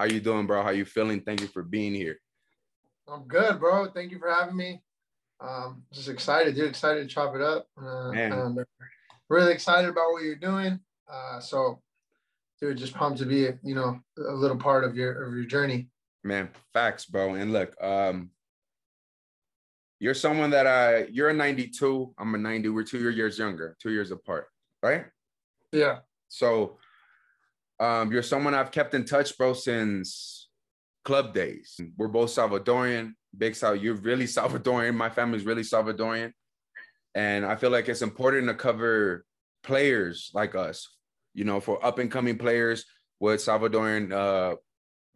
How you doing, bro? How you feeling? Thank you for being here. I'm good, bro. Thank you for having me. Um, just excited, dude. Excited to chop it up. Uh, and really excited about what you're doing. Uh, so, dude, just pumped to be, you know, a little part of your of your journey. Man, facts, bro. And look, um, you're someone that I you're a 92, I'm a 90. We're two years younger, two years apart, right? Yeah. So um, you're someone I've kept in touch, bro, since club days. We're both Salvadorian, big Sal, You're really Salvadorian. My family's really Salvadorian. And I feel like it's important to cover players like us, you know, for up and coming players with Salvadorian uh,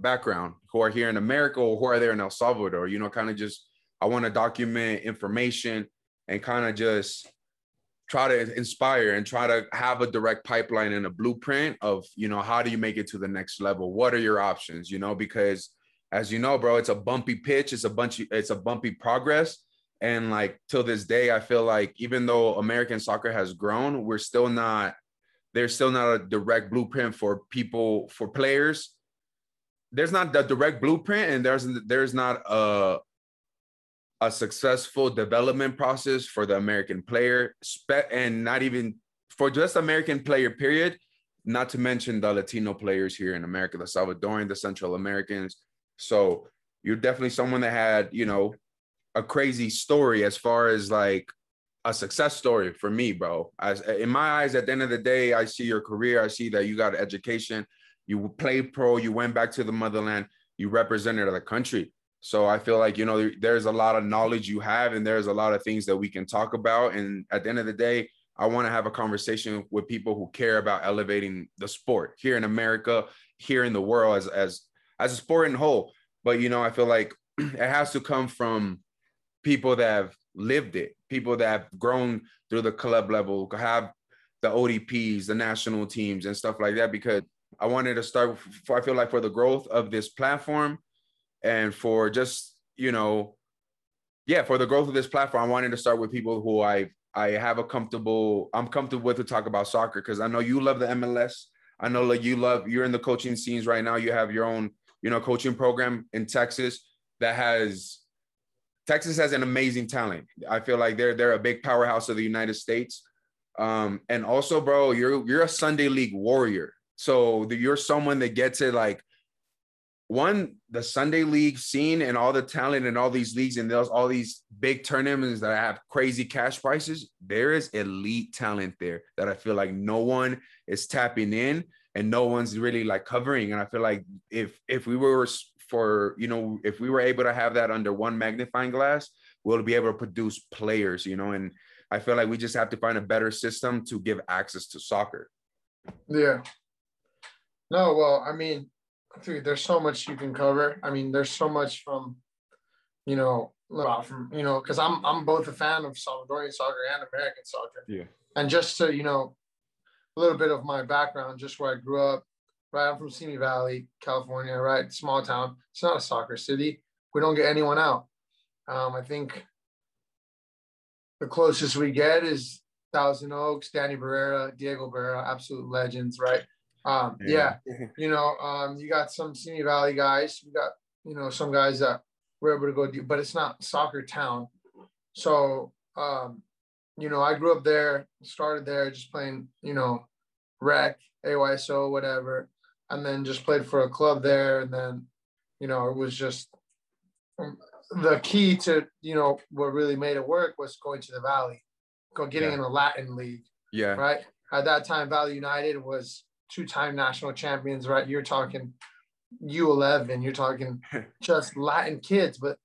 background who are here in America or who are there in El Salvador, you know, kind of just, I want to document information and kind of just try to inspire and try to have a direct pipeline and a blueprint of you know how do you make it to the next level? What are your options you know? Because as you know bro it's a bumpy pitch it's a bunch it's a bumpy progress. And like till this day i feel like even though american soccer has grown we're still not there's still not a direct blueprint for people for players. There's not the direct blueprint and there's there's not a a successful development process for the American player, and not even for just American player, period. Not to mention the Latino players here in America, the Salvadoran, the Central Americans. So you're definitely someone that had, you know, a crazy story as far as like a success story for me, bro. As in my eyes, at the end of the day, I see your career. I see that you got education. You played pro. You went back to the motherland. You represented the country. So I feel like, you know, there's a lot of knowledge you have and there's a lot of things that we can talk about. And at the end of the day, I want to have a conversation with people who care about elevating the sport here in America, here in the world as as as a sport in whole. But you know, I feel like it has to come from people that have lived it, people that have grown through the club level, have the ODPs, the national teams, and stuff like that. Because I wanted to start. I feel like for the growth of this platform, and for just you know yeah for the growth of this platform i wanted to start with people who i i have a comfortable i'm comfortable with to talk about soccer because i know you love the mls i know like you love you're in the coaching scenes right now. You have your own you know coaching program in texas that has texas has an amazing talent. I feel like they're they're a big powerhouse of the united states. Um and also bro you're you're a sunday league warrior. So the, you're someone that gets it like one the Sunday league scene and all the talent and all these leagues and those all these big tournaments that have crazy cash prices, there is elite talent there that I feel like no one is tapping in and no one's really like covering. And I feel like if if we were for you know if we were able to have that under one magnifying glass, we'll be able to produce players, you know. And I feel like we just have to find a better system to give access to soccer. Yeah. No, well, I mean, dude, there's so much you can cover. I mean, there's so much from, you know, from you know, because I'm I'm both a fan of Salvadorian soccer and American soccer. Yeah. And just to you know, a little bit of my background, just where I grew up. Right, I'm from Simi Valley, California. Right, small town. It's not a soccer city. We don't get anyone out. Um, I think the closest we get is Thousand Oaks, Danny Barrera, Diego Barrera, absolute legends, right? Um, yeah. yeah. you know, um, you got some Simi Valley guys. You got, you know, some guys that were able to go do, but it's not soccer town. So, um, you know, I grew up there, started there, just playing, you know, rec, AYSO, whatever, and then just played for a club there. And then, you know, it was just um, the key to, you know, what really made it work was going to the Valley, go getting yeah. in the Latin League. Yeah. Right. At that time, Valley United was two-time national champions, right? You're talking U11, you're talking just Latin kids, but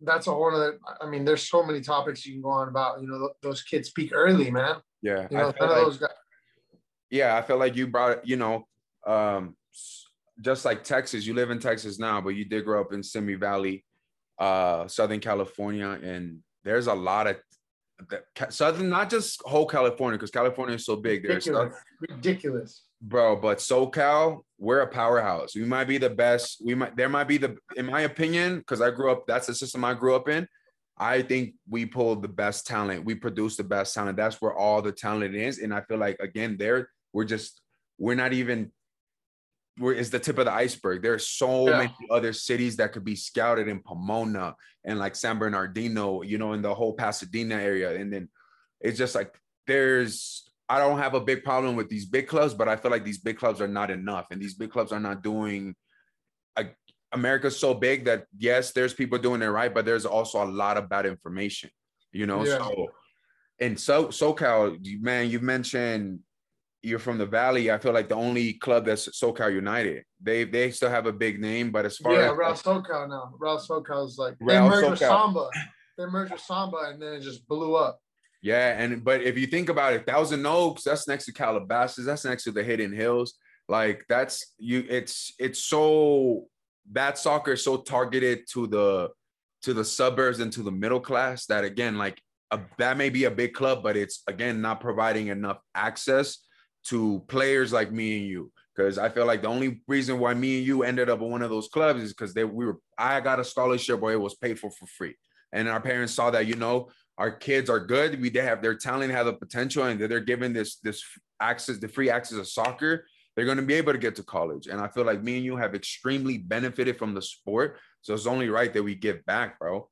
that's a whole other. I mean, there's so many topics you can go on about. You know, those kids peak early, man. Yeah, you know, none like, of those guys. Yeah, I feel like you brought. You know, um, just like Texas, you live in Texas now, but you did grow up in Simi Valley, uh, Southern California, and there's a lot of Southern, not just whole California, because California is so big. There's ridiculous. ridiculous, bro. But SoCal, we're a powerhouse. We might be the best. We might. There might be the, in my opinion, because I grew up. That's the system I grew up in. I think we pulled the best talent. We produce the best talent. That's where all the talent is. And I feel like again, there we're just we're not even is the tip of the iceberg. There are so Yeah. many other cities that could be scouted in Pomona and like San Bernardino, you know, in the whole Pasadena area. And then it's just like there's I don't have a big problem with these big clubs, but I feel like these big clubs are not enough, and these big clubs are not doing. Like America's so big that yes, there's people doing it right, but there's also a lot of bad information, you know. Yeah. So, and so SoCal, man, you mentioned you're from the Valley. I feel like the only club that's SoCal United. They they still have a big name, but as far Yeah, as Real SoCal now. Real SoCal is like they merged with Samba. They merged with Samba, and then it just blew up. Yeah, and but if you think about it, Thousand Oaks, that's next to Calabasas, that's next to the Hidden Hills. Like that's you. It's it's so that soccer is so targeted to the to the suburbs and to the middle class that again, like a, that may be a big club, but it's again not providing enough access to players like me and you. Because I feel like the only reason why me and you ended up at one of those clubs is because they we were I got a scholarship where it was paid for for free, and our parents saw that you know our kids are good. We they have their talent, have the potential, and they're given this this access, the free access of soccer. They're going to be able to get to college, and I feel like me and you have extremely benefited from the sport. So it's only right that we give back, bro.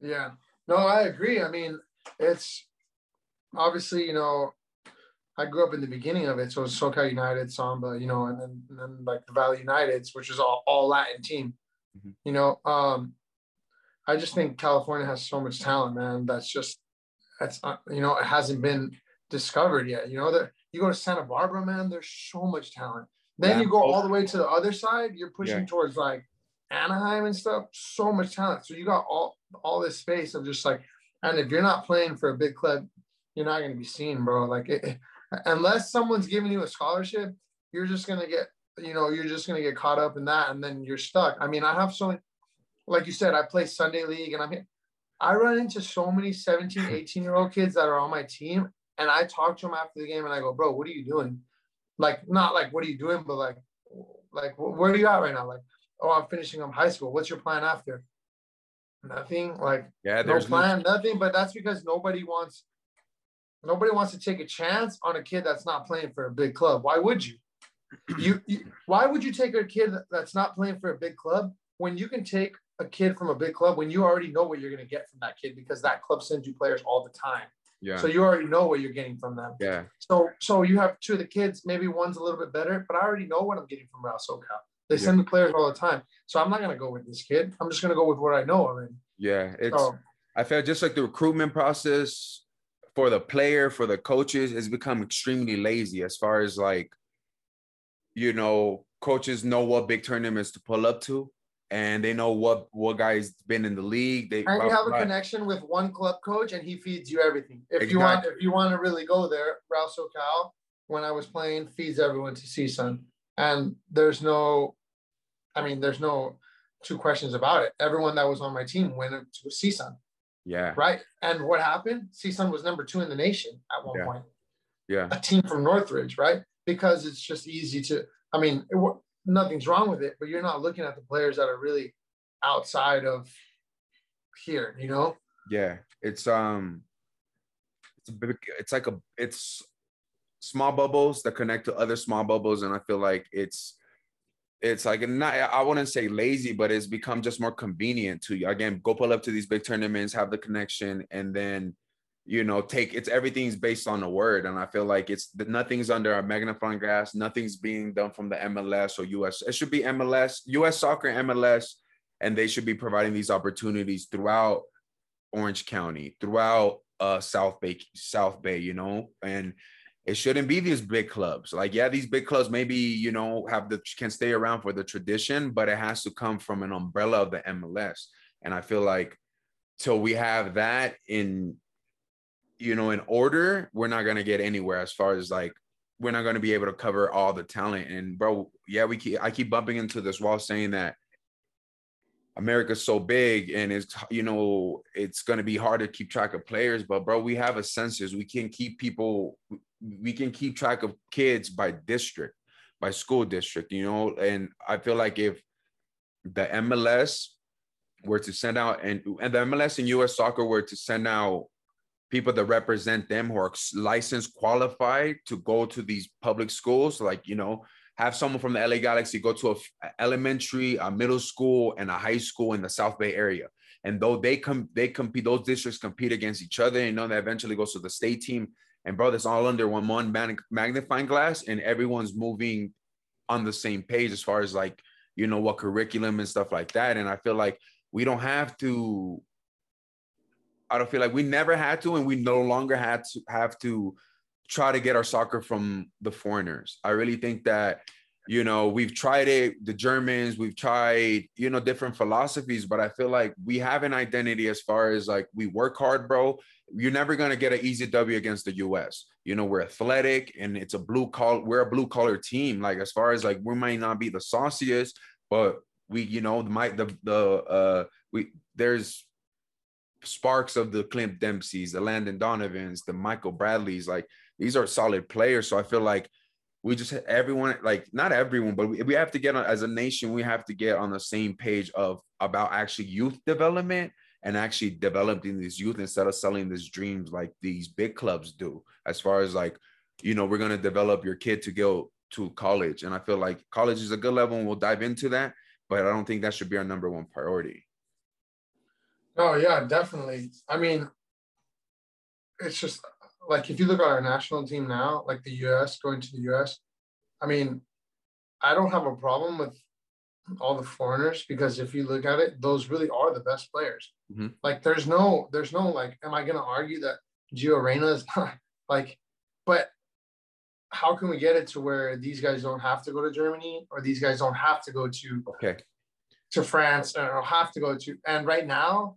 Yeah. No, I agree. I mean, it's obviously, you know, I grew up in the beginning of it. So it's SoCal United, Samba, you know, and then, and then like the Valley Uniteds, which is all, all Latin team. Mhm. You know, um, I just think California has so much talent, man. That's just, that's, uh, you know, it hasn't been discovered yet. You know, that you go to Santa Barbara, man, there's so much talent. Then you go all the way to the other side, you're pushing Yeah. towards like Anaheim and stuff, so much talent. So you got all all this space of just like, and if you're not playing for a big club, you're not gonna be seen, bro. Like, it, it- unless someone's giving you a scholarship, you're just gonna get, you know, you're just gonna get caught up in that, and then you're stuck. I mean, I have so, many, like you said, I play Sunday league, and I'm here. I run into so many 17, 18 year old kids that are on my team, and I talk to them after the game, and I go, bro, what are you doing? Like, not like what are you doing, but like, like where are you at right now? Like, oh, I'm finishing up high school. What's your plan after? Nothing. Like, Yeah, no there's plan, nothing. But that's because nobody wants, nobody wants to take a chance on a kid that's not playing for a big club. Why would you? You, you why would you take a kid that's not playing for a big club when you can take a kid from a big club when you already know what you're going to get from that kid because that club sends you players all the time. yeah, So you already know what you're getting from them. yeah, So so you have two of the kids, maybe one's a little bit better, but I already know what I'm getting from Real SoCal. They Yeah. send the players all the time. So I'm not gonna go with this kid. I'm just gonna go with what I know already. yeah. It's So I felt just like the recruitment process for the player, for the coaches, has become extremely lazy as far as like, you know, coaches know what big tournaments to pull up to, and they know what what guys been in the league. They and you have a connection with one club coach and he feeds you everything. If you want if you want to really go there, Real SoCal, when I was playing, feeds everyone to CSUN. And there's no I mean, there's no two questions about it. Everyone that was on my team went to CSUN. Yeah, right? And what happened? CSUN was number two in the nation at one Yeah. point. yeah, A team from Northridge, right? Because it's just easy to. I mean, it, nothing's wrong with it, but you're not looking at the players that are really outside of here. You know? yeah. It's um, it's a big, it's like a it's small bubbles that connect to other small bubbles, and I feel like it's it's like not I wouldn't say lazy, but it's become just more convenient to you. Again, go pull up to these big tournaments, have the connection, and then you know take it's everything's based on the word. And I feel like it's nothing's under a magnifying glass, nothing's being done from the MLS or US. It should be MLS, US soccer, MLS, and they should be providing these opportunities throughout Orange County, throughout uh South Bay, South Bay, you know, and it shouldn't be these big clubs. Like, yeah, these big clubs maybe, you know, have the can stay around for the tradition, but it has to come from an umbrella of the MLS. And I feel like till we have that in, you know, in order, we're not gonna get anywhere as far as like we're not gonna be able to cover all the talent. And bro, yeah, we keep I keep bumping into this wall saying that America's so big and it's you know it's going to be hard to keep track of players but bro we have a census we can keep people we can keep track of kids by district by school district you know and i feel like if the mls were to send out and and the mls and us soccer were to send out people that represent them who are licensed qualified to go to these public schools like you know have someone from the LA Galaxy go to a elementary, a middle school, and a high school in the South Bay area. And though they come, they compete, those districts compete against each other. And you know that eventually goes to the state team. And bro, that's all under one one magnifying glass, and everyone's moving on the same page as far as like you know what curriculum and stuff like that. And I feel like we don't have to. I don't feel like we never had to, and we no longer had to have to try to get our soccer from the foreigners. I really think that you know we've tried it the germans we've tried you know different philosophies but i feel like we have an identity as far as like we work hard bro. You're never going to get an easy w against the us you know we're athletic and it's a blue collar we're a blue collar team. Like as far as like we might not be the sauciest but we you know might the the uh we there's sparks of the clint dempseys the landon donovans the michael bradleys like these are solid players. So i feel like we just everyone like not everyone but we, we have to get on as a nation we have to get on the same page of about actually youth development and actually developing these youth instead of selling these dreams like these big clubs do. As far as like you know we're going to develop your kid to go to college and i feel like college is a good level and we'll dive into that but i don't think that should be our number one priority. Oh yeah definitely. I mean it's just like if you look at our national team now, like the US going to the US, I mean, I don't have a problem with all the foreigners because if you look at it, those really are the best players. Mm-hmm. Like there's no, there's no like, am I gonna argue that Gio Reyna is not like, but how can we get it to where these guys don't have to go to Germany or these guys don't have to go to okay to France or have to go to and right now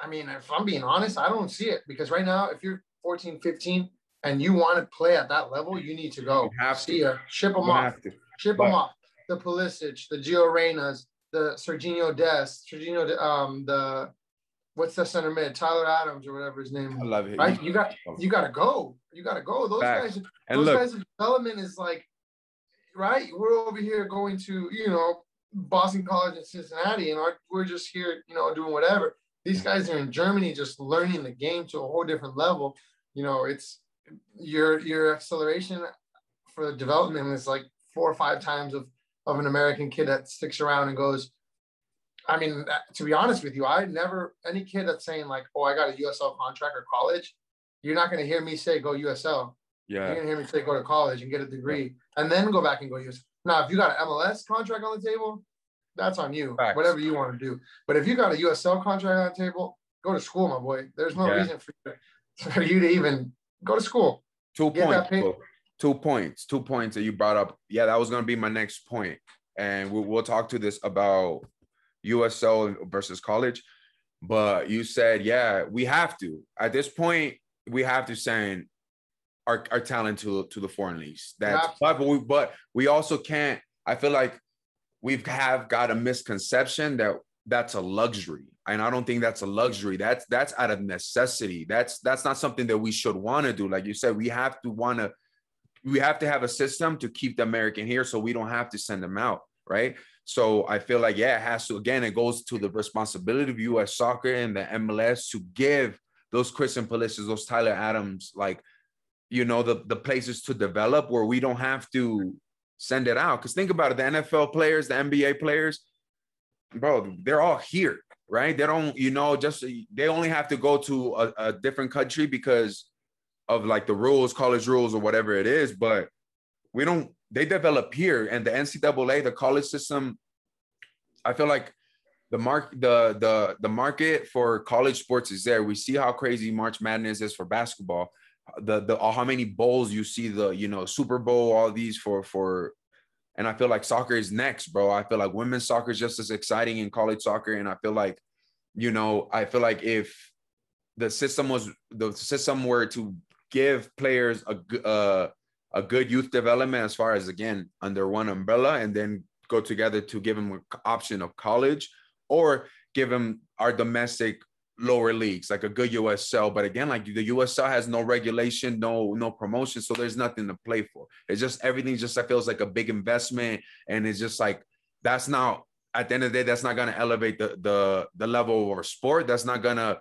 I mean, if I'm being honest, I don't see it because right now, if you're 14, 15, and you want to play at that level, you need to go. You have See to. ya. Ship them you off. Ship but, them off. The Pulisic, the Gio Reynas, the Sergiño Des, Sergiño, um, the what's the center mid, Tyler Adams or whatever his name. I love it. Right, you got you got to go. You got to go. Those Back. guys, and those look, guys' development is like, right. We're over here going to you know Boston College in Cincinnati, and our, we're just here, you know, doing whatever. These guys are in Germany, just learning the game to a whole different level you know, it's your your acceleration for the development is like four or five times of of an American kid that sticks around and goes. I mean, to be honest with you, I never any kid that's saying like, "Oh, I got a USL contract or college," you're not going to hear me say go USL. Yeah, you're going to hear me say go to college and get a degree, and then go back and go USL. Now, if you got an MLS contract on the table, that's on you. Facts. Whatever you want to do. But if you got a USL contract on the table, go to school, my boy. There's no yeah. reason for you for you to even go to school. Two points. Two points. Two points that you brought up. Yeah, that was going to be my next point, and we'll, we'll talk to this about USL versus college. But you said, yeah, we have to. At this point, we have to send our, our talent to to the foreign leagues. That's but we but we also can't. I feel like we've have got a misconception that that's a luxury. And i don't think that's a luxury. That's that's out of necessity. That's that's not something that we should want to do. Like you said we have to want to we have to have a system to keep the american here so we don't have to send them out right? So i feel like yeah it has to again it goes to the responsibility of us soccer and the mls to give those christian Pulisic, those tyler adams like you know the the places to develop where we don't have to send it out. Because think about it the nfl players the nba players bro, they're all here, right? They don't, you know, just they only have to go to a, a different country because of like the rules, college rules, or whatever it is. But we don't, they develop here, and the NCAA, the college system, I feel like the mark the the the market for college sports is there. We see how crazy March Madness is for basketball. The the how many bowls you see the you know Super Bowl all these for for and I feel like soccer is next, bro. I feel like women's soccer is just as exciting in college soccer. And I feel like, you know, I feel like if the system was the system were to give players a uh, a good youth development as far as again under one umbrella, and then go together to give them an option of college or give them our domestic lower leagues, like a good USL. But again, like the USL has no regulation, no no promotion, so there's nothing to play for. It's just everything just feels like a big investment, and it's just like that's not at the end of the day, that's not gonna elevate the the the level of our sport. That's not gonna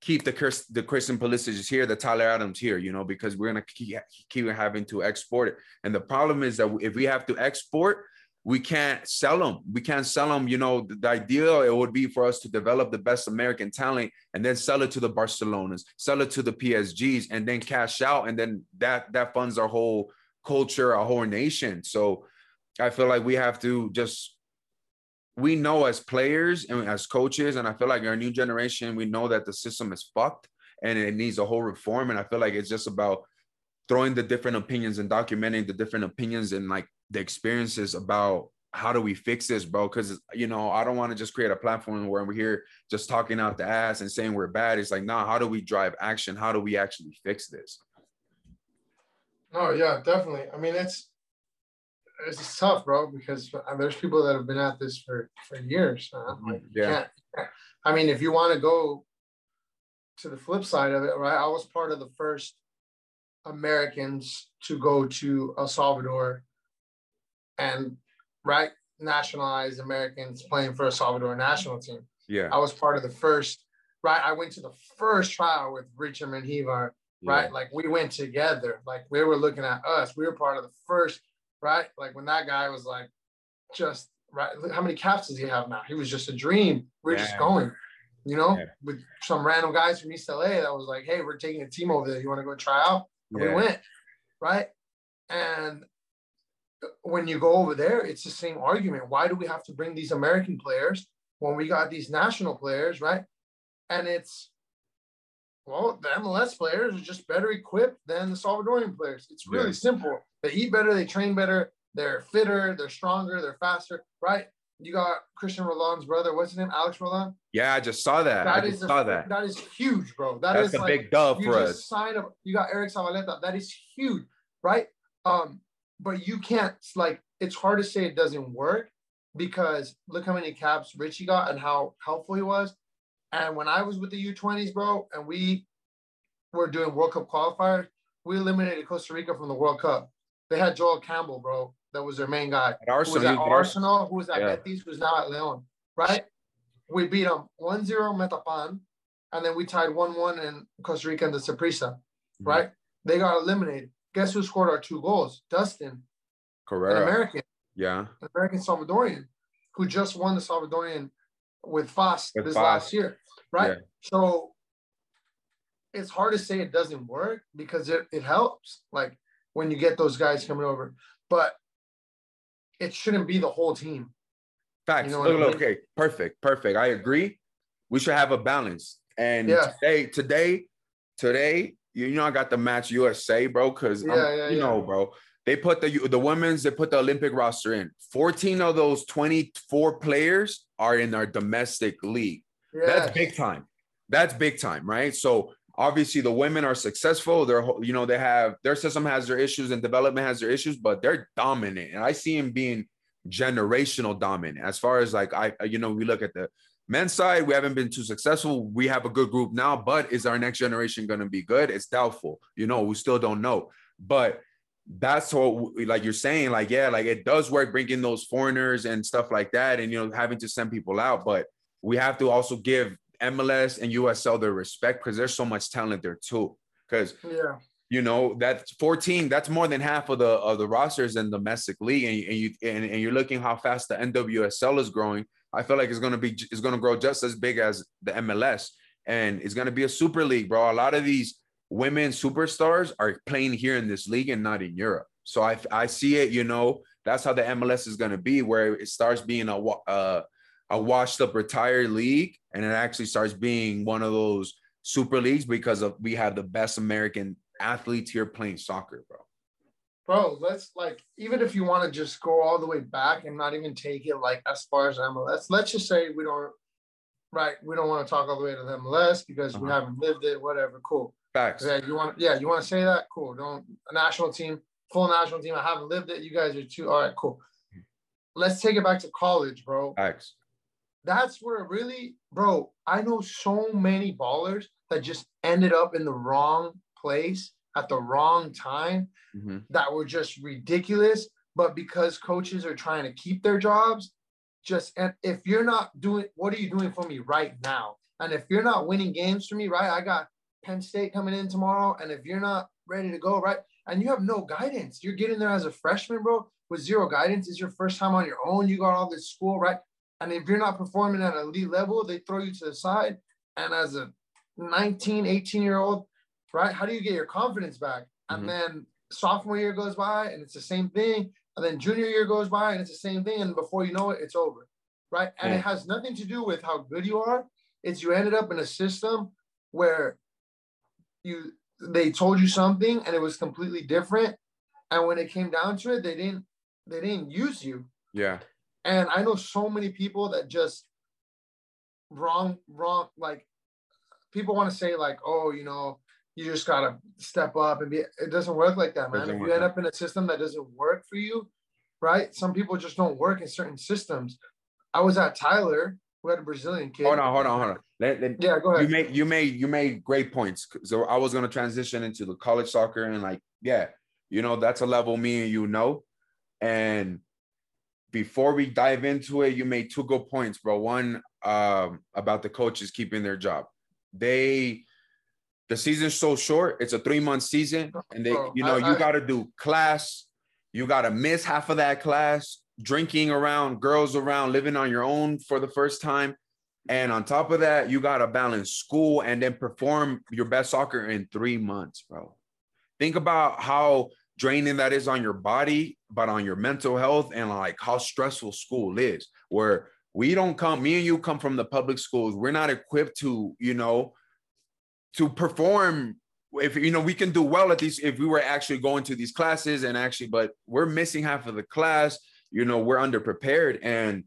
keep the Chris, the Christian Pulisic here, the Tyler Adams here, you know, because we're gonna keep, keep having to export it. And the problem is that if we have to export, we can't sell them. We can't sell them. You know, the, the ideal it would be for us to develop the best American talent and then sell it to the Barcelonas, sell it to the PSGs, and then cash out, and then that that funds our whole culture, our whole nation. So I feel like we have to just we know as players and as coaches, and I feel like our new generation, we know that the system is fucked and it needs a whole reform. And I feel like it's just about throwing the different opinions and documenting the different opinions and like the experiences about how do we fix this, bro? Because you know, I don't want to just create a platform where we're here just talking out the ass and saying we're bad. It's like, nah, how do we drive action? How do we actually fix this? Oh yeah, definitely. I mean, it's it's tough, bro, because there's people that have been at this for for years. Mm-hmm. Like, yeah. I mean, if you want to go to the flip side of it, right? I was part of the first Americans to go to El Salvador and right nationalized Americans playing for a Salvador national team. Yeah. I was part of the first, right? I went to the first trial with Richard Menjivar, right? Like we went together. Like we were looking at us. We were part of the first, right? Like when that guy was like just right. How many caps does he have now? He was just a dream. We we're yeah. just going, you know, yeah. with some random guys from East LA that was like, hey, we're taking a team over there. You want to go try out? we went, right? And when you go over there, it's the same argument. Why do we have to bring these American players when we got these national players, right? And it's well, the MLS players are just better equipped than the Salvadorian players. It's really yeah. simple. They eat better, they train better, they're fitter, they're stronger, they're faster, right? You got Christian Roldan's brother. What's his name? Alex Roldan. Yeah, I just saw that. that I just saw that. That is huge, bro. That That's is a like, big dub for us. Sign up. You got Eric Zavaleta. That is huge, right? Um, but you can't like it's hard to say it doesn't work because look how many caps Richie got and how helpful he was. And when I was with the U20s, bro, and we were doing World Cup qualifiers, we eliminated Costa Rica from the World Cup. They had Joel Campbell, bro. That was their main guy. At Arsenal, who was at Arsenal, who was at yeah. Betis, who's now at Leon, right? We beat them 1-0 Metapan, and then we tied 1-1 in Costa Rica in the Saprissa, mm-hmm. right? They got eliminated. Guess who scored our two goals? Dustin. Correct. An American. Yeah. An American Salvadorian who just won the Salvadorian with FAS with this last year. Right. Yeah. So it's hard to say it doesn't work because it, it helps. Like when you get those guys coming over. But it shouldn't be the whole team. Facts. You know I mean? Okay, perfect, perfect. I agree. We should have a balance. And yeah. today, today, today, you know, I got the match USA, bro, because yeah, yeah, you yeah. know, bro, they put the the women's, they put the Olympic roster in. 14 of those 24 players are in our domestic league. That's big time. That's big time, right? So obviously the women are successful. They're you know, they have their system has their issues and development has their issues, but they're dominant. And I see them being generational dominant as far as like I you know, we look at the men's side, we haven't been too successful. We have a good group now, but is our next generation going to be good? It's doubtful. You know, we still don't know. But that's what, like you're saying, like, yeah, like it does work bringing those foreigners and stuff like that, and, you know, having to send people out. But we have to also give MLS and USL their respect because there's so much talent there too. Because, yeah. You know that's 14. That's more than half of the of the rosters in domestic league, and, and you and, and you're looking how fast the NWSL is growing I feel like it's gonna be it's gonna grow just as big as the MLS, and it's gonna be a super league, bro. A lot of these women superstars are playing here in this league and not in Europe. So I I see it, you know. That's how the MLS is gonna be, where it starts being a a washed up retired league, and it actually starts being one of those super leagues because of we have the best American athletes here playing soccer, bro bro, let's like even if you want to just go all the way back and not even take it like as far as MLS, let's just say we don't right, we don't want to talk all the way to the MLS because uh-huh. we haven't lived it, whatever, cool. Facts. Yeah, you want yeah, you want to say that? Cool. Don't a national team, full national team. I haven't lived it. You guys are too all right, cool. Let's take it back to college, bro. Facts. That's where really, bro, I know so many ballers that just ended up in the wrong place at the wrong time mm-hmm. that were just ridiculous. But because coaches are trying to keep their jobs, just and if you're not doing, what are you doing for me right now? And if you're not winning games for me, right? I got Penn State coming in tomorrow. And if you're not ready to go, right? And you have no guidance, you're getting there as a freshman, bro, with zero guidance. It's your first time on your own. You got all this school, right? And if you're not performing at elite level, they throw you to the side. And as a 19, 18 year old, right? How do you get your confidence back? And mm-hmm. then sophomore year goes by and it's the same thing. And then junior year goes by and it's the same thing. And before you know it, it's over. Right. And yeah. it has nothing to do with how good you are. It's you ended up in a system where you they told you something and it was completely different. And when it came down to it, they didn't they didn't use you. Yeah. And I know so many people that just wrong, wrong, like people want to say, like, oh, you know, you just gotta step up and be it doesn't work like that, man. If you end up in a system that doesn't work for you, right? Some people just don't work in certain systems. I was at Tyler, we had a Brazilian kid. Hold on, hold on, hold on. Let, let, yeah, go ahead. You made you made you made great points. So I was gonna transition into the college soccer and like, yeah, you know, that's a level me and you know. And before we dive into it, you made two good points, bro. One um, about the coaches keeping their job. They the season's so short. It's a three month season, and they, oh, you know, I, you got to do class. You got to miss half of that class, drinking around, girls around, living on your own for the first time. And on top of that, you got to balance school and then perform your best soccer in three months, bro. Think about how draining that is on your body, but on your mental health and like how stressful school is. Where we don't come, me and you come from the public schools. We're not equipped to, you know, to perform if you know we can do well at these if we were actually going to these classes and actually but we're missing half of the class you know we're underprepared. And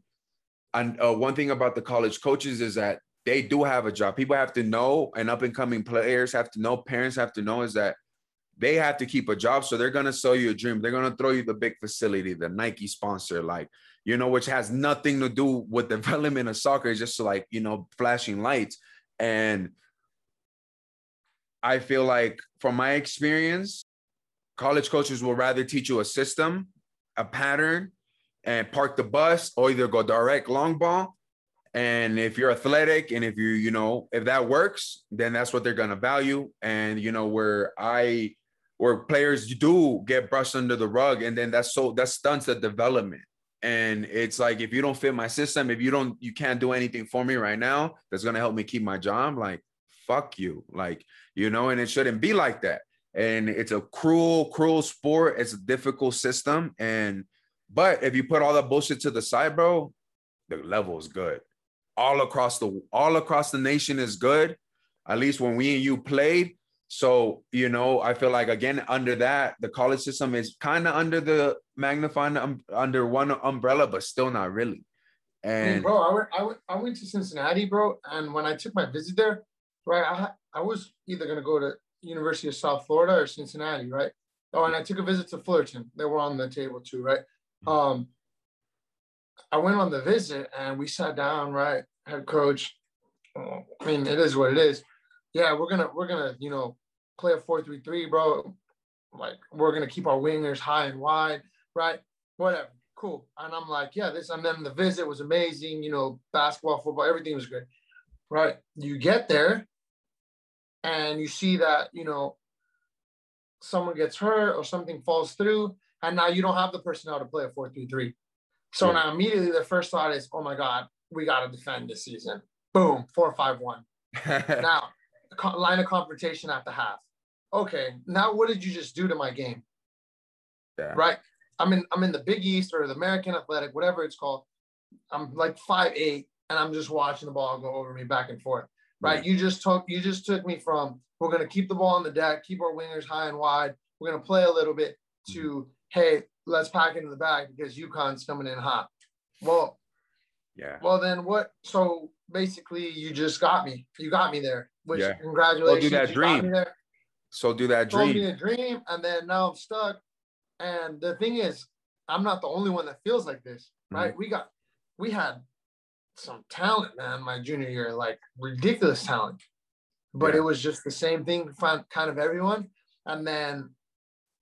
and uh, one thing about the college coaches is that they do have a job. People have to know and up and coming players have to know parents have to know is that they have to keep a job. So they're going to sell you a dream. They're going to throw you the big facility the nike sponsor like you know which has nothing to do with development of soccer. It's just like you know flashing lights. And I feel like from my experience, college coaches will rather teach you a system, a pattern, and park the bus or either go direct long ball. And if you're athletic and if you, you know, if that works, then that's what they're gonna value. And you know, where I where players do get brushed under the rug, and then that's so that stunts the development. And it's like if you don't fit my system, if you don't, you can't do anything for me right now, that's gonna help me keep my job. Like, fuck you. Like you know, and it shouldn't be like that. And it's a cruel, cruel sport. It's a difficult system. And but if you put all that bullshit to the side, bro, the level is good. All across the all across the nation is good. At least when we and you played. So, you know, I feel like again under that, the college system is kind of under the magnifying um, under one umbrella, but still not really. And I mean, bro, I went, I went I went to Cincinnati, bro, and when I took my visit there, right, I I was either going to go to University of South Florida or Cincinnati, right? Oh, and I took a visit to Fullerton. They were on the table too, right? Mm-hmm. Um, I went on the visit and we sat down, right? Head coach. I mean, it is what it is. Yeah, we're gonna we're gonna you know play a four three three, bro. Like we're gonna keep our wingers high and wide, right? Whatever, cool. And I'm like, yeah, this. And then the visit was amazing. You know, basketball, football, everything was great, right? You get there, and you see that you know someone gets hurt or something falls through and now you don't have the personnel to play a 4-3-3 so yeah. now immediately the first thought is oh my god we got to defend this season. Boom 4-5-1 now line of confrontation at the half. Okay now what did you just do to my game? Yeah. right? I'm in i'm in the big east or the american athletic whatever it's called. I'm like five eight and i'm just watching the ball go over me back and forth right? You just took you just took me from we're going to keep the ball on the deck, keep our wingers high and wide. We're going to play a little bit to mm-hmm. hey, let's pack into the back because UConn's coming in hot. Well, yeah. Well, then what? So basically, you just got me. You got me there. Which yeah. congratulations. So do that dream. So do that dream. Told me a dream, and then now I'm stuck. And the thing is, I'm not the only one that feels like this, right? Mm-hmm. We got, we had some talent, man, my junior year, like ridiculous talent. But yeah. it was just the same thing kind of everyone. And then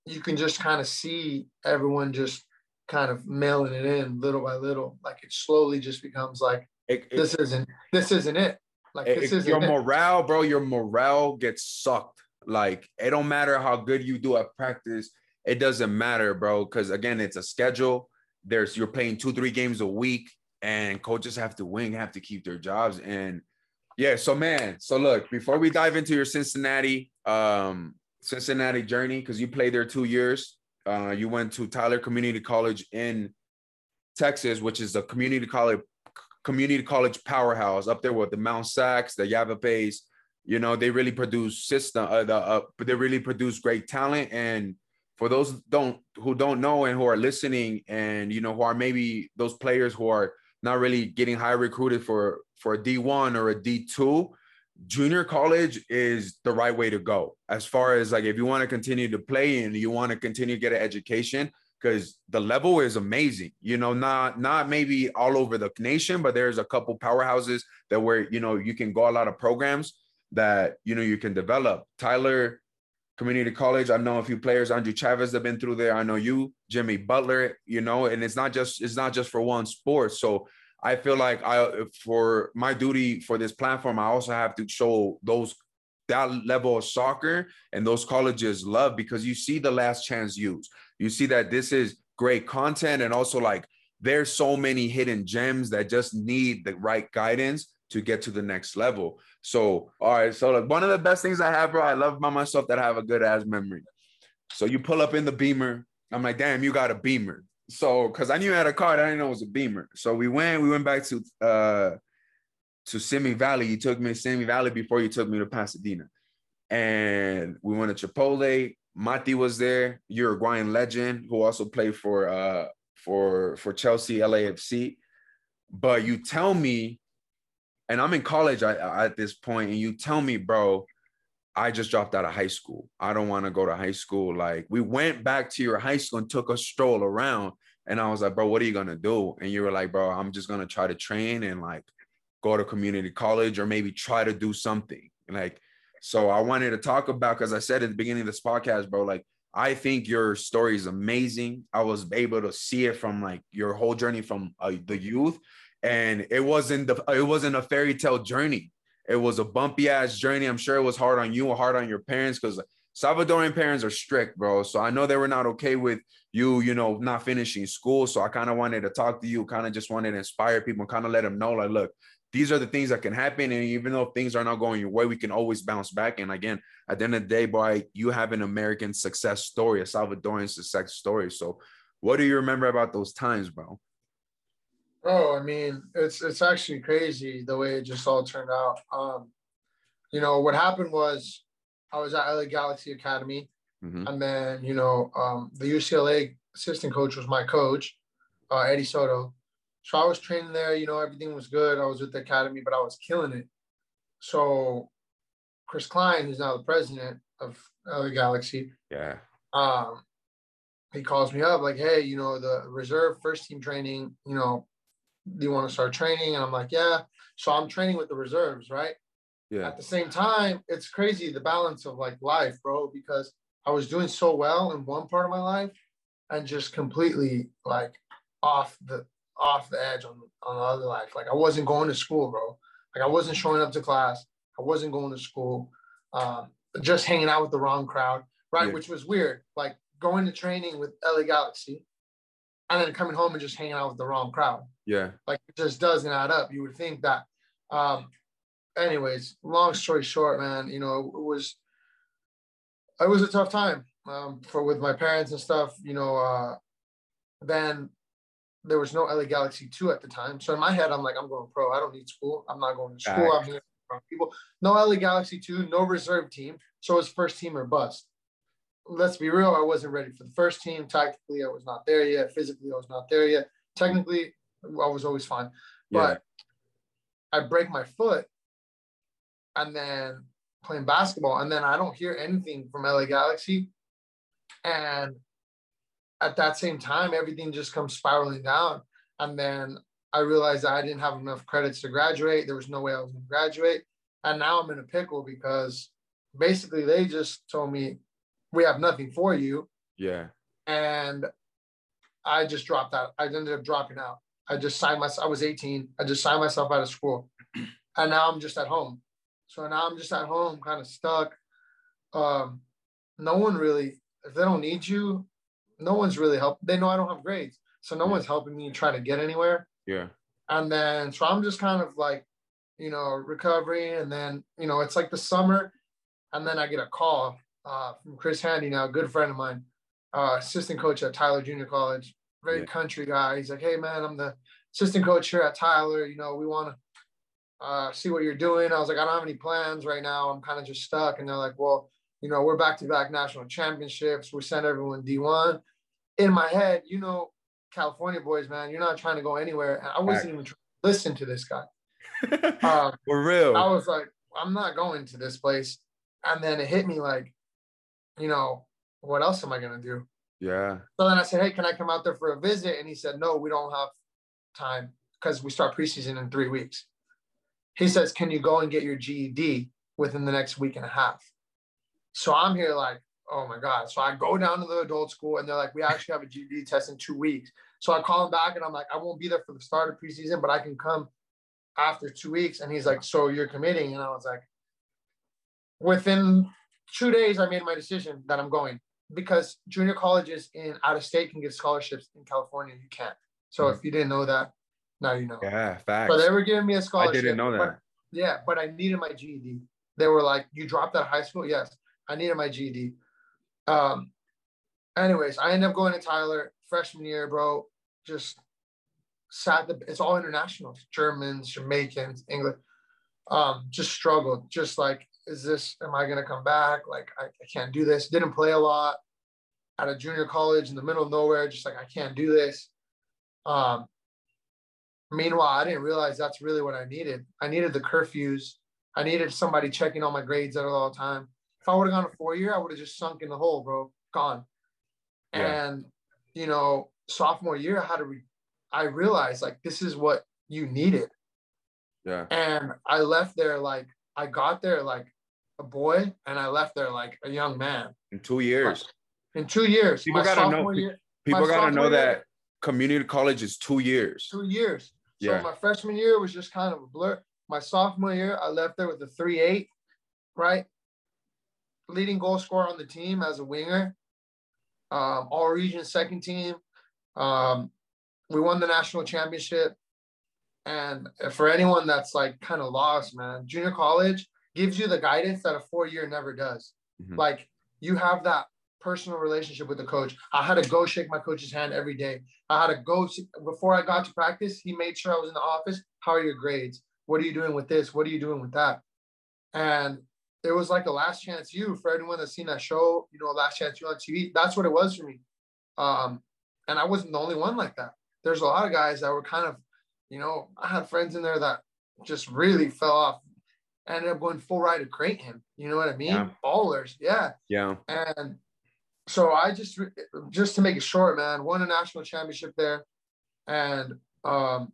you can just kind of see everyone just kind of mailing it in little by little. Like it slowly just becomes like it, it, this isn't this isn't it. Like this is your morale, bro, your morale gets sucked. Like it don't matter how good you do at practice. It doesn't matter, bro. Because again, it's a schedule. There's you're playing two, three games a week, and coaches have to win, have to keep their jobs. And yeah, so man, so look, before we dive into your Cincinnati, um, Cincinnati journey, because you played there two years. Uh, you went to Tyler Community College in Texas, which is a community college community college powerhouse up there with the Mount SACs, the Yavapais. You know, they really produce system. Uh, the uh, they really produce great talent. And for those don't who don't know and who are listening, and you know who are maybe those players who are not really getting high recruited for for a D one or a D two, junior college is the right way to go. As far as like if you want to continue to play and you want to continue to get an education, because the level is amazing. You know, not not maybe all over the nation, but there's a couple powerhouses that where you know you can go a lot of programs that you know you can develop. Tyler Community College. I know a few players. Andrew Chavez have been through there. I know you, Jimmy Butler. You know, and it's not just it's not just for one sport. So I feel like I for my duty for this platform, I also have to show those that level of soccer and those colleges love because you see the Last Chance U's. You see that this is great content and also like there's so many hidden gems that just need the right guidance to get to the next level. So, all right. So, like one of the best things I have, bro, I love about myself that I have a good ass memory. So, you pull up in the beamer. I'm like, damn, you got a beamer. So, because I knew you had a car, I didn't know it was a beamer. So, we went, we went back to, uh, to Simi Valley. You took me to Simi Valley before you took me to Pasadena. And we went to Chipotle. Mati was there, Uruguayan legend who also played for uh for for Chelsea LAFC. But you tell me, and I'm in college at, at this point, and you tell me, bro, I just dropped out of high school. I don't want to go to high school. Like we went back to your high school and took a stroll around. And I was like, bro, what are you gonna do? And you were like, bro, I'm just gonna try to train and like go to community college or maybe try to do something. Like so I wanted to talk about because I said at the beginning of this podcast, bro, like I think your story is amazing. I was able to see it from like your whole journey from uh, the youth, and it wasn't the it wasn't a fairy tale journey. It was a bumpy ass journey. I'm sure it was hard on you, and hard on your parents, because Salvadorian parents are strict, bro. So I know they were not okay with you, you know, not finishing school. So I kind of wanted to talk to you, kind of just wanted to inspire people, kind of let them know, like, look, these are the things that can happen. And even though things are not going your way, we can always bounce back. And again, at the end of the day, boy, you have an American success story, a Salvadorian success story. So what do you remember about those times, bro? Bro, I mean, it's it's actually crazy the way it just all turned out. Um, you know, what happened was I was at LA Galaxy Academy, mm-hmm. and then you know, um, the UCLA assistant coach was my coach, uh, Eddie Soto, so I was training there, you know, everything was good. I was with the academy, but I was killing it. So Chris Klein, who's now the president of LA Galaxy, yeah, um, he calls me up like, hey, you know, the reserve first team training, you know, do you want to start training? And I'm like, yeah. So I'm training with the reserves, right? Yeah. At the same time, it's crazy the balance of like life, bro, because I was doing so well in one part of my life and just completely like off the off the edge on on the other life. Like I wasn't going to school, bro. Like I wasn't showing up to class. I wasn't going to school. Um, just hanging out with the wrong crowd, right? Yeah. Which was weird. Like going to training with LA Galaxy, and then coming home and just hanging out with the wrong crowd. Yeah. Like it just doesn't add up. You would think that. Um, anyways, long story short, man, you know, it was it was a tough time um, for with my parents and stuff. You know, uh, then there was no LA Galaxy 2 at the time. So in my head, I'm like, I'm going pro. I don't need school. I'm not going to school. I'm here people. No LA Galaxy 2, no reserve team. So it's first team or bust. Let's be real, I wasn't ready for the first team. Tactically, I was not there yet. Physically, I was not there yet. Technically, I was always fine. But yeah. I break my foot and then playing basketball. And then I don't hear anything from LA Galaxy. And at that same time, everything just comes spiraling down. And then I realized I didn't have enough credits to graduate. There was no way I was going to graduate. And now I'm in a pickle because basically they just told me, we have nothing for you. Yeah. And I just dropped out. I ended up dropping out. I just signed myself. I was 18. I just signed myself out of school. and now I'm just at home. So now I'm just at home, kind of stuck. Um, no one really, if they don't need you, no one's really help. They know I don't have grades, so no one's helping me try to get anywhere. Yeah. And then so I'm just kind of like, you know, recovery, and then you know it's like the summer, and then I get a call uh, from Chris Handy, now a good friend of mine, uh, assistant coach at Tyler Junior College, very yeah. country guy. He's like, hey man, I'm the assistant coach here at Tyler. You know, we want to uh, see what you're doing. I was like, I don't have any plans right now. I'm kind of just stuck. And they're like, well, you know, we're back to back national championships. We sent everyone D1. In my head, you know, California boys, man, you're not trying to go anywhere. And I wasn't even trying to listen to this guy. um, For real. I was like, I'm not going to this place. And then it hit me like, you know, what else am I going to do? Yeah. So then I said, hey, can I come out there for a visit? And he said, no, we don't have time because we start preseason in three weeks. He says, Can you go and get your GED within the next week and a half? So I'm here like, oh my God. So I go down to the adult school and they're like, we actually have a GED test in two weeks. So I call him back and I'm like, I won't be there for the start of preseason, but I can come after two weeks. And he's like, so you're committing? And I was like, within two days, I made my decision that I'm going because junior colleges in out of state can get scholarships in California. You can't. So mm-hmm. if you didn't know that, now you know. Yeah, facts. But they were giving me a scholarship. I didn't know that. But, yeah, but I needed my GED. They were like, "You dropped out of high school?" Yes, I needed my GED. Um. Anyways, I ended up going to Tyler freshman year, bro. Just sat the. It's all internationals: Germans, Jamaicans, English. Um, just struggled. Just like, is this? Am I gonna come back? Like, I, I can't do this. Didn't play a lot at a junior college in the middle of nowhere. Just like I can't do this. Um, Meanwhile, I didn't realize that's really what I needed. I needed the curfews. I needed somebody checking all my grades at all the time. If I would have gone a four year, I would have just sunk in the hole, bro. Gone. Yeah. And you know, sophomore year, I had to. Re- I realized like this is what you needed. Yeah. And I left there like I got there like a boy, and I left there like a young man. In two years. In two years. People gotta know. Year, people gotta know that year, community college is two years. Two years. So yeah. my freshman year was just kind of a blur. My sophomore year, I left there with a 3-8, right? Leading goal scorer on the team as a winger. Um, all region second team. Um, we won the national championship. And for anyone that's like kind of lost, man, junior college gives you the guidance that a four year never does. Mm-hmm. Like you have that personal relationship with the coach. I had to go shake my coach's hand every day. I had to go before I got to practice. He made sure I was in the office. How are your grades? What are you doing with this? What are you doing with that? And it was like a Last Chance U for anyone that's seen that show, you know, Last Chance U on TV. That's what it was for me. Um, and I wasn't the only one like that. There's a lot of guys that were kind of, you know, I had friends in there that just really fell off. Ended up going full ride to Creighton. You know what I mean? Yeah. Ballers, yeah. Yeah. And so I just just to make it short, man, won a national championship there, and um,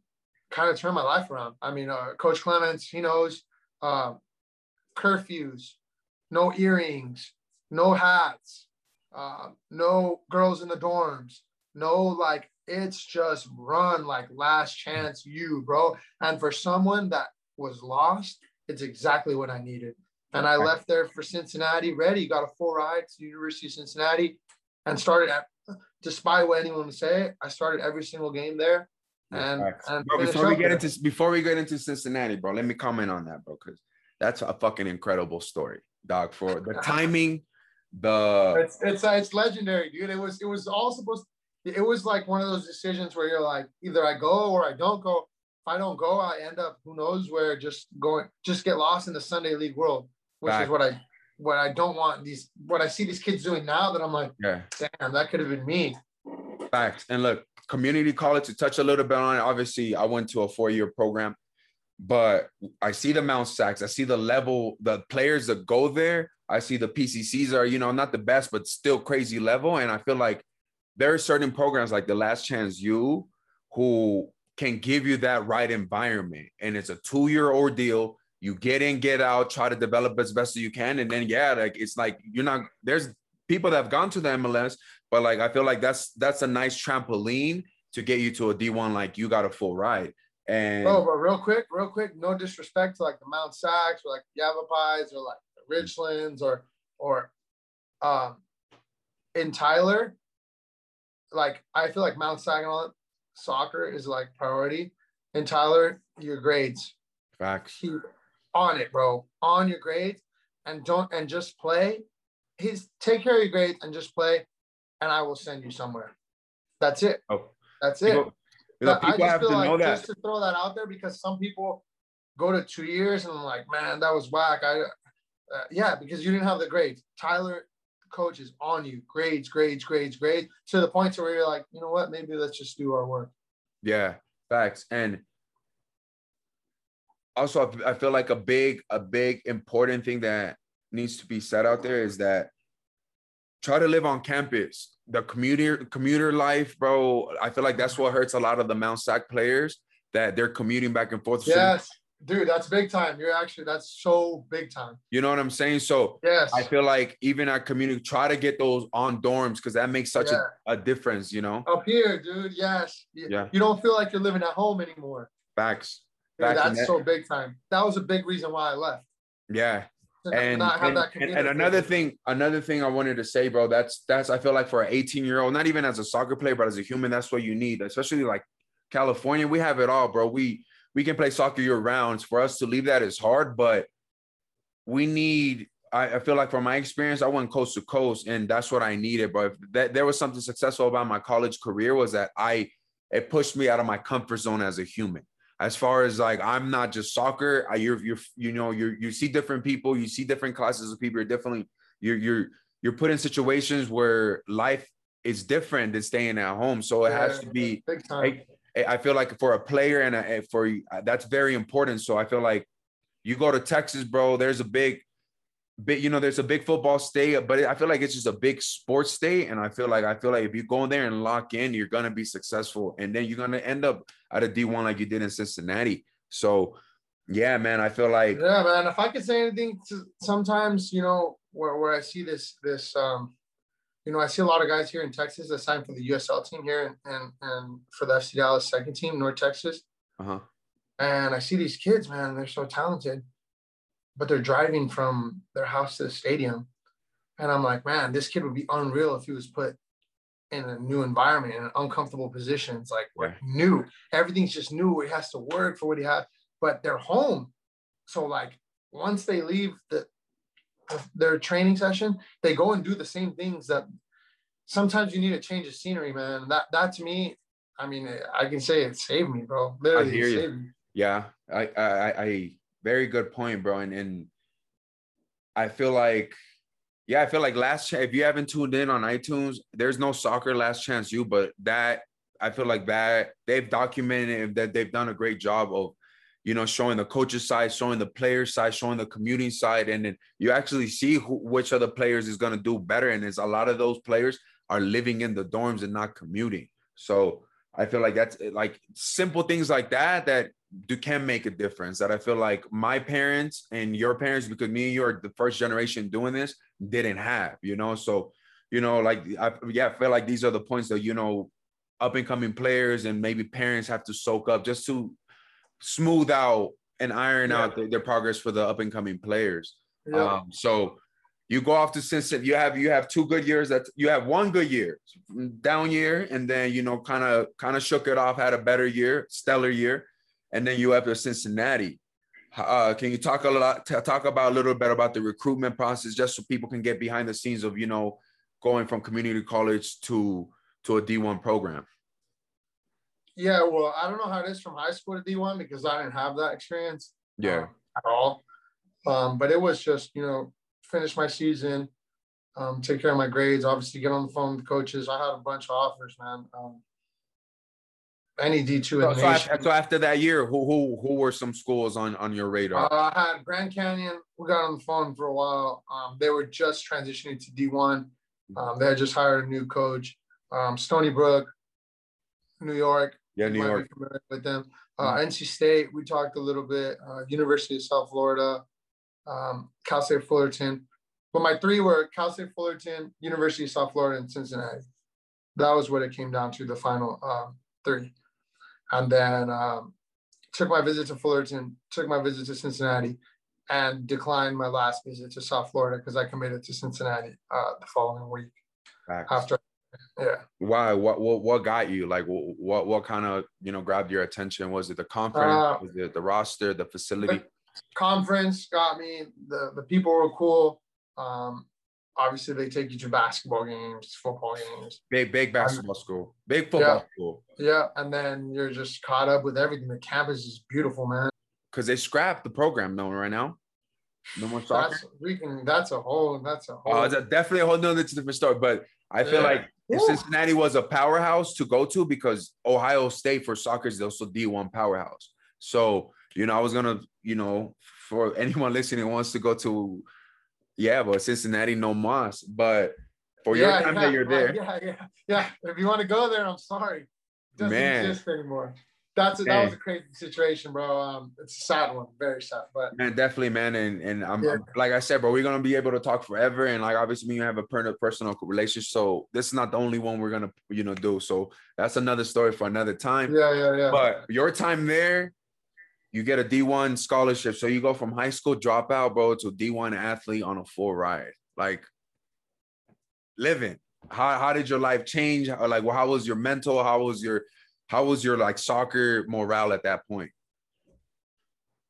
kind of turned my life around. I mean, uh, Coach Clements, he knows uh, curfews, no earrings, no hats, uh, no girls in the dorms, no like it's just run like Last Chance U, bro. And for someone that was lost, it's exactly what I needed. And I left there for Cincinnati ready, got a full ride to the University of Cincinnati and started at, despite what anyone would say, I started every single game there. And, and bro, before we get there. into before we get into Cincinnati, bro, let me comment on that, bro, because that's a fucking incredible story, dog. For the timing, the it's it's uh, it's legendary, dude. It was it was all supposed. To, it was like one of those decisions where you're like, either I go or I don't go. If I don't go, I end up who knows where, just going, just get lost in the Sunday League world which Back. is what I what I don't want these what I see these kids doing now that I'm like, yeah, damn, that could have been me. Facts. And look, community college to touch a little bit on it. Obviously, I went to a four-year program, but I see the Mount SACs, I see the level, the players that go there. I see the PCCs are, you know, not the best, but still crazy level. And I feel like there are certain programs like the Last Chance U who can give you that right environment. And it's a two-year ordeal you get in, get out, try to develop as best as you can. And then yeah, like it's like you're not there's people that have gone to the MLS, but like I feel like that's that's a nice trampoline to get you to a D1 like you got a full ride. And Bro, but real quick, real quick, no disrespect to like the Mount SACs or like Yavapai or like the Richlands or or um in Tyler, like I feel like Mount Saginaw soccer is like priority. And Tyler, your grades. facts. Keep on it, bro. On your grades and don't and just play. He's take care of your grades and just play, and I will send you somewhere. That's it. Oh, That's it. people, you know, But I just have to feel know like that. just to throw that out there because some people go to two years and I'm like, man, that was whack. I, uh, yeah, because you didn't have the grades. Tyler, coach is on you, grades, grades, grades, grades, to the point to where you're like, you know what? Maybe let's just do our work. Yeah, facts. And also, I feel like a big, a big important thing that needs to be said out there is that try to live on campus. The commuter commuter life, bro. I feel like that's what hurts a lot of the Mount SAC players that they're commuting back and forth. Yes, dude, that's big time. You're actually that's so big time. you know what I'm saying? So Yes. I feel like even at community, try to get those on dorms because that makes such Yeah. a, a difference, you know? Up here, dude. Yes. You, Yeah. you don't feel like you're living at home anymore. Facts. Dude, in that's that- so big time. That was a big reason why I left. Yeah. And and, and, and another thing another thing i wanted to say bro that's that's i feel like for an 18 year old not even as a soccer player but as a human that's what you need especially like california we have it all bro we we can play soccer year round for us to leave that is hard but we need I, I feel like from my experience i went coast to coast and that's what i needed But if that there was something successful about my college career was that i it pushed me out of my comfort zone as a human as far as like I'm not just soccer. I, you're you're you know you you see different people, you see different classes of people. You're definitely you're you're you're put in situations where life is different than staying at home. So it has to be. I, feel like for a player and a, for that's very important. So I feel like you go to Texas, bro. There's a big, big, you know, there's a big football state, but I feel like it's just a big sports state. And I feel like I feel like if you go in there and lock in, you're gonna be successful, and then you're gonna end up at a D1 like you did in Cincinnati. So yeah, man, I feel like Yeah, man. If I could say anything, to, sometimes you know where, where I see this this um, you know, I see a lot of guys here in Texas that signed for the USL team here and and, and for the FC Dallas second team, North Texas. uh-huh. And I see these kids, man, they're so talented, but they're driving from their house to the stadium. And I'm like, man, this kid would be unreal if he was put in a new environment, in an uncomfortable position. It's like Yeah. new. Everything's just new. He has to work for what he has, but they're home. So like once they leave the their training session, they go and do the same things that sometimes you need a change of scenery, man. That that to me, I mean, I can say it saved me, bro. Literally, hear you. me. Yeah, I, I, I, I very good point, bro. And and I feel like, yeah, I feel like last chance. If you haven't tuned in on iTunes, there's no soccer Last Chance U, but that I feel like that they've documented that they've done a great job of, you know, showing the coaches side, showing the players side, showing the community side, and then you actually see who, which of the players is going to do better. And it's a lot of those players are living in the dorms and not commuting. So I feel like that's like simple things like that that do can make a difference. That I feel like my parents and your parents, because me and you are the first generation doing this, didn't have, you know. So, you know, like I yeah, I feel like these are the points that you know, up and coming players and maybe parents have to soak up just to smooth out and iron Yeah. out their, their progress for the up and coming players. Yeah. Um, so you go off to Cincinnati. You have you have two good years. That you have one good year, down year, and then you know kind of kind of shook it off. Had a better year, stellar year, and then you have to Cincinnati. Uh, can you talk a lot talk about a little bit about the recruitment process, just so people can get behind the scenes of you know going from community college to to a D one program? Yeah, well, I don't know how it is from high school to D1 because I didn't have that experience Yeah, um, at all. Um, but it was just, you know, finish my season, um, take care of my grades, obviously get on the phone with coaches. I had a bunch of offers, man. Um, any D2 in so, the so, nation. after, so after that year, who who who were some schools on on your radar? Uh, I had Grand Canyon. We got on the phone for a while. Um, they were just transitioning to D1. Um, they had just hired a new coach. Um, Stony Brook, New York. Yeah, New York. with them. Uh, NC State, we talked a little bit. Uh, University of South Florida, um, Cal State Fullerton. But my three were Cal State Fullerton, University of South Florida, and Cincinnati. That was what it came down to, the final um, three. And then um, took my visit to Fullerton, took my visit to Cincinnati, and declined my last visit to South Florida because I committed to Cincinnati uh, the following week Facts. after. Yeah. Why? What? What? What got you? Like, what? What kind of you know grabbed your attention? Was it the conference? Uh, was it the roster? The facility? The conference got me. The the people were cool. Um, obviously they take you to basketball games, football games. Big, big basketball school, big football yeah, school. Yeah, and then you're just caught up with everything. The campus is beautiful, man. Because they scrapped the program, no, right now. No more soccer. That's, we can. That's a whole. That's a whole. Oh, it's a, definitely a whole nother different story. But I feel yeah. like if Cincinnati was a powerhouse to go to because Ohio State for soccer is also D1 powerhouse. So you know, I was gonna, you know, for anyone listening who wants to go to yeah, but Cincinnati no más. But for yeah, your time yeah, that you're there, yeah, yeah, yeah. If you want to go there, I'm sorry, it doesn't man. exist anymore. That's a, that was a crazy situation, bro. Um, it's a sad one, very sad. But man, definitely, man. And and I'm, yeah. like I said, bro, we're gonna be able to talk forever. And like obviously, you have a personal relationship, so this is not the only one we're gonna you know do. So that's another story for another time. Yeah, yeah, yeah. But your time there, you get a D1 scholarship. So you go from high school dropout, bro, to D1 athlete on a full ride. Like living. How how did your life change? Like well, how was your mental? How was your how was your like soccer morale at that point?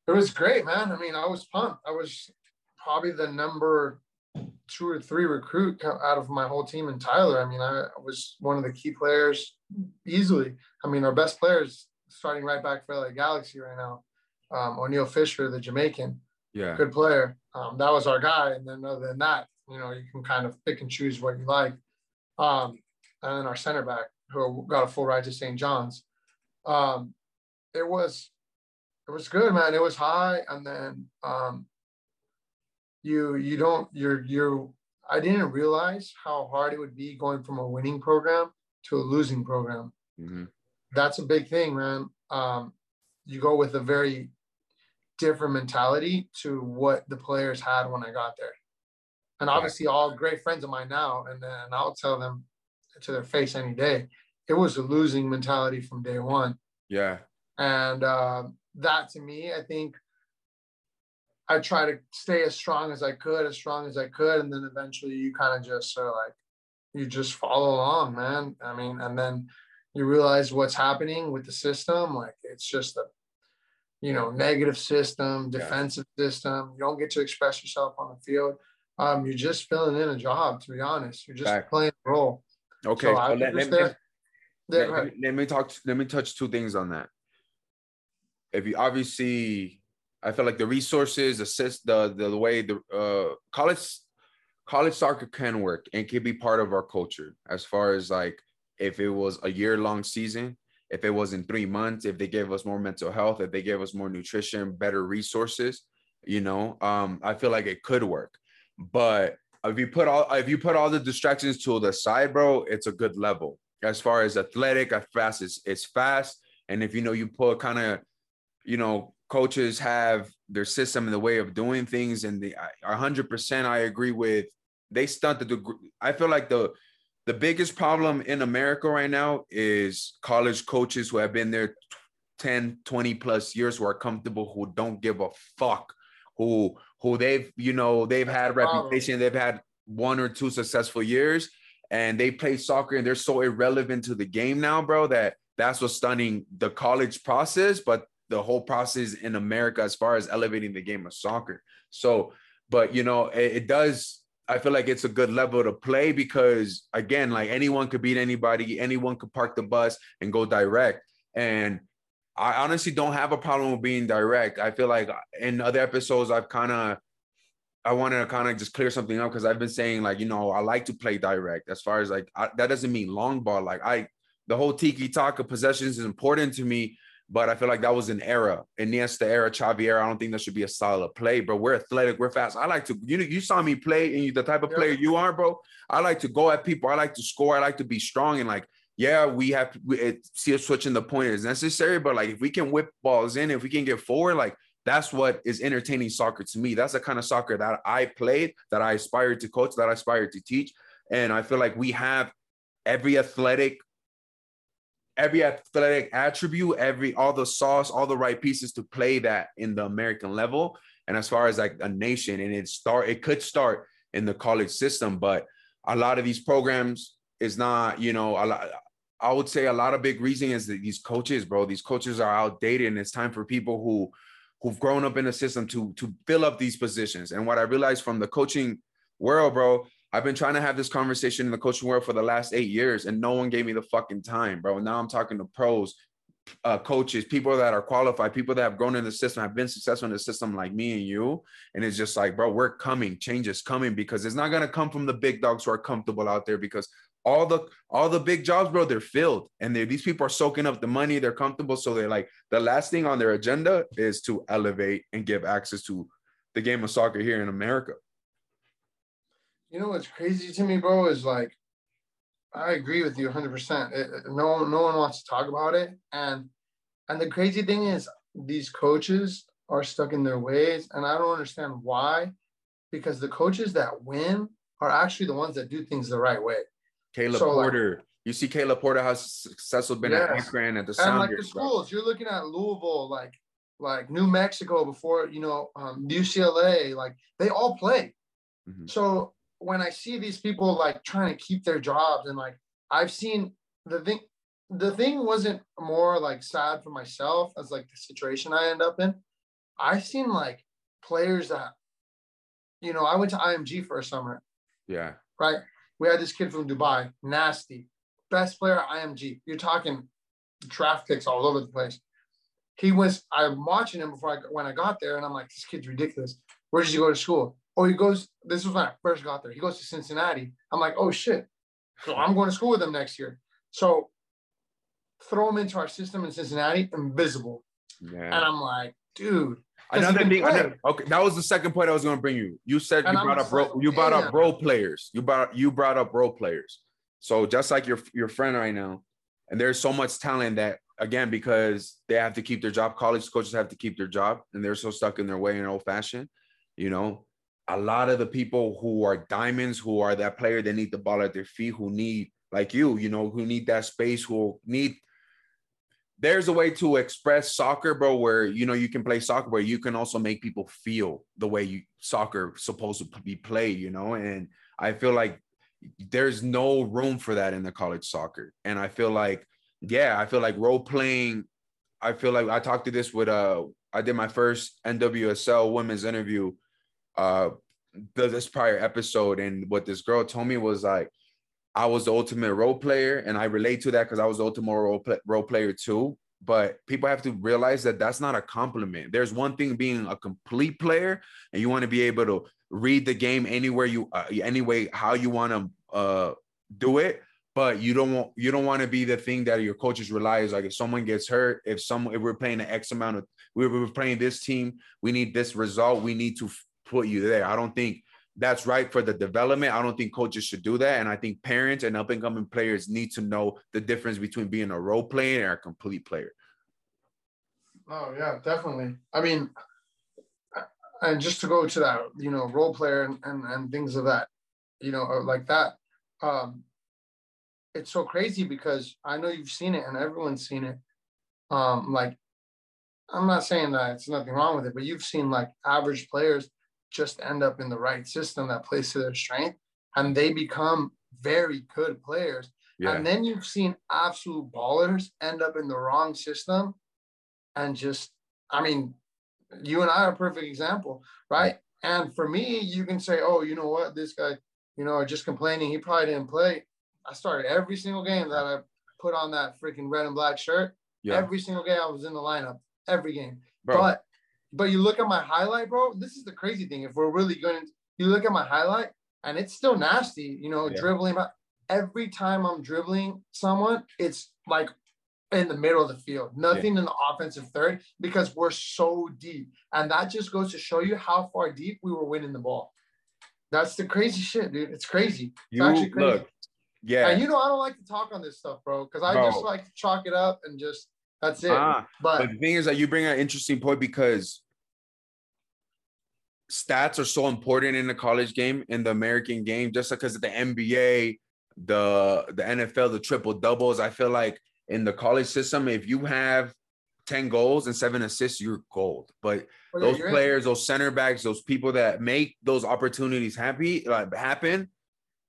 It was great, man. I mean, I was pumped. I was probably the number two or three recruit out of my whole team in Tyler. I mean, I was one of the key players easily. I mean, our best players starting right back for LA Galaxy right now um, Oniel Fisher, the Jamaican. Yeah. Good player. Um, that was our guy. And then other than that, you know, you can kind of pick and choose what you like. Um, and then our center back, who got a full ride to St. John's. Um, it was it was good, man. It was high, and then um, you you don't you're you're I didn't realize how hard it would be going from a winning program to a losing program. Mm-hmm. That's a big thing, man. Um, you go with a very different mentality to what the players had when I got there. And obviously, all great friends of mine now, and then I'll tell them to their face any day, it was a losing mentality from day one. Yeah. And uh, that to me, I think I try to stay as strong as I could, as strong as I could. And then eventually you kind of just sort of like, you just follow along, man. I mean, and then you realize what's happening with the system. Like it's just a you know, negative system, defensive yeah. system. You don't get to express yourself on the field. Um, you're just filling in a job, to be honest. You're just Back. playing a role. Okay. So let, let, me, let, let, me talk. Let me touch two things on that. If you obviously, I feel like the resources, assist the the, the way the uh, college college soccer can work and can be part of our culture as far as like if it was a year long season if it was in three months, if they gave us more mental health, if they gave us more nutrition, better resources, you know, um, I feel like it could work. But if you put all if you put all the distractions to the side, bro, it's a good level. As far as athletic, as fast as it's fast. And if you know you put kind of, you know, coaches have their system and the way of doing things, and the hundred percent I agree with. They stunt the. I feel like the the biggest problem in America right now is college coaches who have been there 10, 20 plus years who are comfortable, who don't give a fuck, who who they've, you know, they've had reputation, they've had one or two successful years and they play soccer and they're so irrelevant to the game now, bro, that that's what's stunning the college process, but the whole process in America as far as elevating the game of soccer. So, but you know, it, it does I feel like it's a good level to play because again, like anyone could beat anybody, anyone could park the bus and go direct. And I honestly don't have a problem with being direct. I feel like in other episodes, I've kind of I wanted to kind of just clear something up because I've been saying like you know I like to play direct as far as like I, that doesn't mean long ball. Like I the whole tiki taka possessions is important to me, but I feel like that was an era, Iniesta era, Xavi era. I don't think that should be a of play, but We're athletic, we're fast. I like to, you know, you saw me play, and you, the type of player you are, bro. I like to go at people. I like to score. I like to be strong, and like, yeah, we have to it, see us switching the point is necessary, but like if we can whip balls in, if we can get forward, like that's what is entertaining soccer to me. That's the kind of soccer that I played, that I aspired to coach, that I aspired to teach, and I feel like we have every athletic every athletic attribute, every all the sauce, all the right pieces to play that in the American level. And as far as like a nation, and it start, it could start in the college system, but a lot of these programs is not, you know, a lot. I would say a lot of big reason is that these coaches, bro, these coaches are outdated, and it's time for people who who've grown up in the system to to fill up these positions. And what I realized from the coaching world, bro, I've been trying to have this conversation in the coaching world for the last eight years, and no one gave me the fucking time, bro. Now I'm talking to pros, uh, coaches, people that are qualified, people that have grown in the system, have been successful in the system like me and you. And it's just like, bro, we're coming, change is coming because it's not gonna come from the big dogs who are comfortable out there because all the all the big jobs, bro, they're filled, and these people are soaking up the money. They're comfortable, so they're like the last thing on their agenda is to elevate and give access to the game of soccer here in America. You know what's crazy to me, bro, is like I agree with you 100. percent No, no one wants to talk about it, and and the crazy thing is these coaches are stuck in their ways, and I don't understand why, because the coaches that win are actually the ones that do things the right way. Caleb so Porter. Like, you see Caleb Porter how successful been yes. at Akron at the Sounders. and like the schools. You're looking at Louisville, like like New Mexico before you know um, UCLA. Like they all play. Mm-hmm. So when I see these people like trying to keep their jobs and like I've seen the thing the thing wasn't more like sad for myself as like the situation I end up in. I've seen like players that you know, I went to IMG for a summer. Yeah. Right. We had this kid from Dubai, nasty, best player at IMG. You're talking draft picks all over the place. He was, I'm watching him before I, when I got there, and I'm like, this kid's ridiculous. Where did you go to school? Oh, he goes, this was when I first got there. He goes to Cincinnati. I'm like, oh shit. So I'm going to school with him next year. So throw him into our system in Cincinnati, invisible. Yeah. And I'm like, dude. Another thing, another, okay, that was the second point I was going to bring you. You said and you brought up role, you brought up role players. You brought you brought up role players. So just like your your friend right now, and there's so much talent that again because they have to keep their job. College coaches have to keep their job, and they're so stuck in their way in old fashioned. You know, a lot of the people who are diamonds, who are that player they need the ball at their feet, who need like you, you know, who need that space, who need. There's a way to express soccer, bro, where you know you can play soccer, where you can also make people feel the way you soccer supposed to be played, you know. And I feel like there's no room for that in the college soccer, and I feel like, yeah, I feel like role playing. I feel like I talked to this with uh, I did my first NWSL women's interview uh this prior episode and what this girl told me was like I was the ultimate role player and I relate to that because I was the ultimate role, play, role player too but people have to realize that that's not a compliment there's one thing being a complete player and you want to be able to read the game anywhere you uh, anyway how you want to uh do it but you don't want you don't want to be the thing that your coaches rely is like if someone gets hurt if someone if we're playing an x amount of we we're playing this team we need this result we need to put you there. I don't think that's right for the development. I don't think coaches should do that. And I think parents and up and coming players need to know the difference between being a role player and a complete player. Oh, yeah, definitely. I mean, and just to go to that, you know, role player and, and, and things of that, you know, like that. Um, it's so crazy because I know you've seen it and everyone's seen it. Um, like, I'm not saying that it's nothing wrong with it, but you've seen like average players just end up in the right system that plays to their strength and they become very good players. Yeah. And then you've seen absolute ballers end up in the wrong system and just, I mean, you and I are a perfect example, right? And for me, you can say, oh, you know what, this guy, you know, just complaining. He probably didn't play. I started every single game that I put on that freaking red and black shirt. Yeah. Every single game I was in the lineup, every game. Bro. But but you look at my highlight, bro. This is the crazy thing. If we're really going, to, you look at my highlight, and it's still nasty. You know, yeah. dribbling. Every time I'm dribbling someone, it's like in the middle of the field, nothing yeah. in the offensive third because we're so deep. And that just goes to show you how far deep we were winning the ball. That's the crazy shit, dude. It's crazy. It's you, actually crazy. Look, yeah. And you know, I don't like to talk on this stuff, bro, because I bro. just like to chalk it up and just that's it. Ah, but, but the thing is that you bring an interesting point because stats are so important in the college game, in the American game, just because of the NBA, the the NFL, the triple doubles. I feel like in the college system, if you have 10 goals and seven assists, you're gold. But Oh, yeah, those you're in. players, those center backs, those people that make those opportunities happy like happen,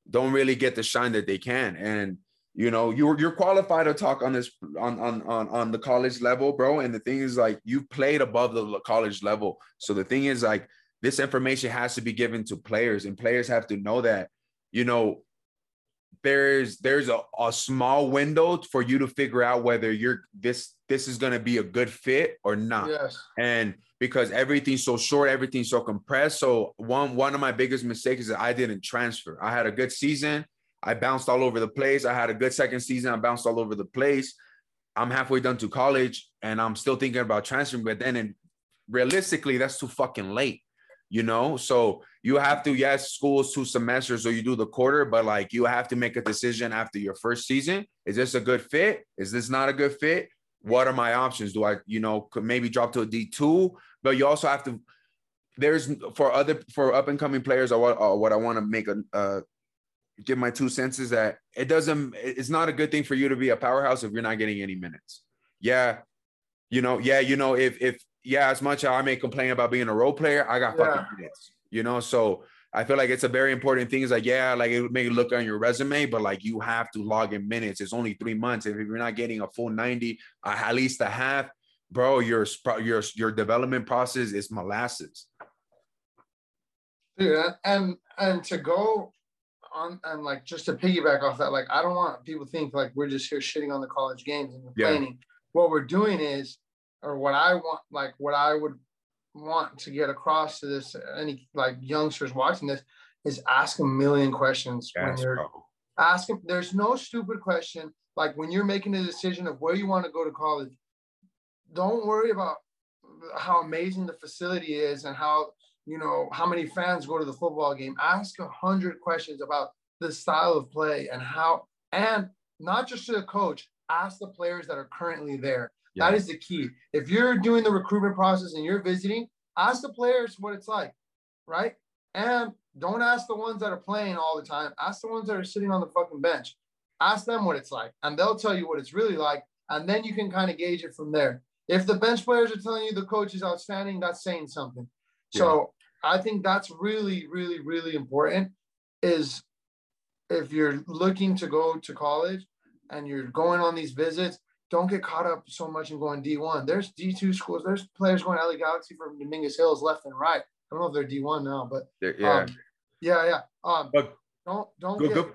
don't really get the shine that they can. And you know, you're you're qualified to talk on this on on on on the college level, bro. And the thing is, like, you've played above the college level. So the thing is, like, this information has to be given to players, and players have to know that, you know, there's there's a, a small window for you to figure out whether you're this this is gonna be a good fit or not Yes. and because everything's so short, everything's so compressed. So one one of my biggest mistakes is that I didn't transfer. I had a good season. I bounced all over the place. I had a good second season. I bounced all over the place. I'm halfway done to college and I'm still thinking about transferring, but then realistically, that's too fucking late, you know? So you have to, yes, school is two semesters or you do the quarter, but like you have to make a decision after your first season. Is this a good fit? Is this not a good fit? What are my options? Do I, you know, could maybe drop to a D2? But you also have to, there's for other, for up and coming players, or what, or what I want to make a, uh, give my two cents is that it doesn't it's not a good thing for you to be a powerhouse if you're not getting any minutes. Yeah you know yeah you know if if yeah as much as i may complain about being a role player i got fucking minutes you know? So i feel like it's a very important thing. Is like yeah like it may look on your resume but like you have to log in minutes. It's only three months. If you're not getting a full 90 uh, at least a half bro your your your development process is molasses. And- and and to go on and like just to piggyback off that, like I don't want people to think like we're just here shitting on the college games and Yeah. complaining. What we're doing is, or what I want, like what I would want to get across to this any like youngsters watching this is ask a million questions when yes, you're bro. ask. There's no stupid question. Like when you're making a decision of where you want to go to college, don't worry about how amazing the facility is and how you know how many fans go to the football game. Ask a hundred questions about the style of play and how, and not just to the coach. Ask the players that are currently there. Yeah. That is the key. If you're doing the recruitment process and you're visiting, ask the players what it's like, right? And don't ask the ones that are playing all the time. Ask the ones that are sitting on the fucking bench. Ask them what it's like, and they'll tell you what it's really like. And then you can kind of gauge it from there. If the bench players are telling you the coach is outstanding, that's saying something. So I think that's really, really, really important. Is if you're looking to go to college and you're going on these visits, don't get caught up so much in going D1. There's D2 schools. There's players going LA Galaxy from Dominguez Hills left and right. I don't know if they're D1 now, but There- yeah um, yeah, yeah. Um, But- don't don't good, get, good,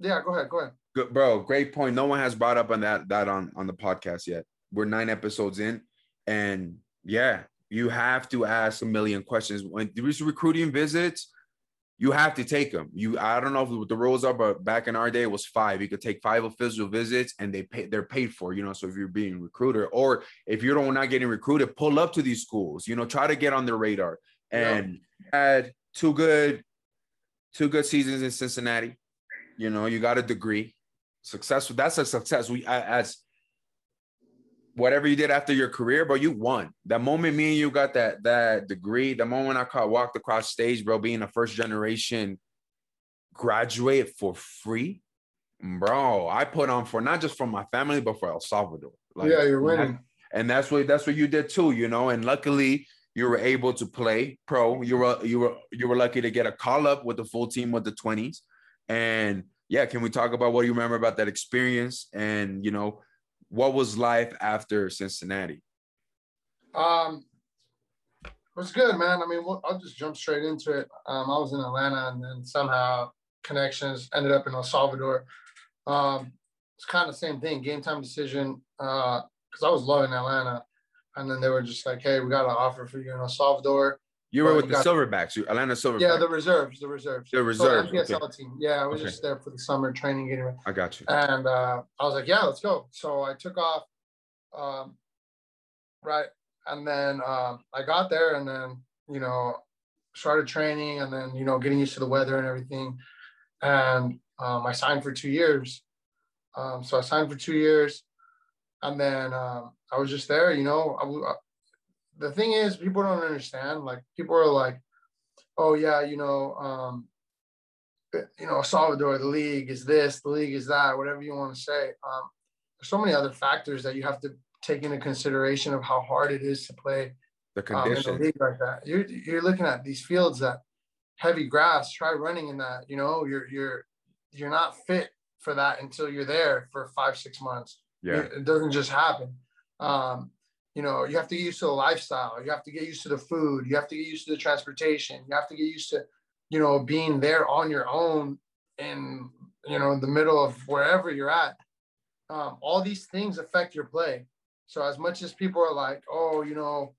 yeah. Go ahead, go ahead. good, bro. Great point. No one has brought up on that that on on the podcast yet. We're nine episodes in, and yeah, you have to ask a million questions when there's recruiting visits. You have to take them. You, I don't know what the rules are, but back in our day, it was five. You could take five official visits, and they pay. They're paid for. You know, so if you're being recruited, or if you're not getting recruited, pull up to these schools. You know, try to get on their radar. Yeah. And had two good, two good seasons in Cincinnati. You know, you got a degree, successful. That's a success. We as whatever you did after your career, bro, you won. That moment me and you got that that degree, the moment I caught, walked across stage, bro, being a first generation graduate for free, bro. I put on for not just for my family, but for El Salvador. yeah, you're winning. and that's what that's what you did too, you know. And luckily, you were able to play pro. You were you were you were lucky to get a call up with the full team with the twenties. And yeah, can we talk about what you remember about that experience? And you know, what was life after Cincinnati? Um, it was good, man. I mean, I'll just jump straight into it. Um, I was in Atlanta, and then somehow connections ended up in El Salvador. Um, it's kind of the same thing, game time decision. Uh, because I was loving Atlanta, and then they were just like, "Hey, we got an offer for you in El Salvador." You were Well, with the Silverbacks, you- Atlanta Silverbacks. Yeah, the reserves, the reserves, The So reserves, MPSL team. Yeah, I was Okay. just there for the summer training, getting ready. I got you. And uh, I was like, yeah, let's go. So I took off, um, right, and then um, I got there, and then you know started training, and then you know getting used to the weather and everything. And um, I signed for two years. Um, so I signed for two years, and then um, I was just there. You know, I, uh, the thing is, people don't understand. Like people are like, oh yeah, you know. Um, you know, Salvador, the league is this, the league is that, whatever you want to say. Um, there's so many other factors that you have to take into consideration of how hard it is to play The um, in a league like that. You're you're looking at these fields that heavy grass. Try running in that. You know, you're you're you're not fit for that until you're there for five six months. yeah. It, it doesn't just happen. Um, you know, you have to get used to the lifestyle. You have to get used to the food. You have to get used to the transportation. You have to get used to, you know, being there on your own in, you know, in the middle of wherever you're at. Um, all these things affect your play. So as much as people are like, oh, you know,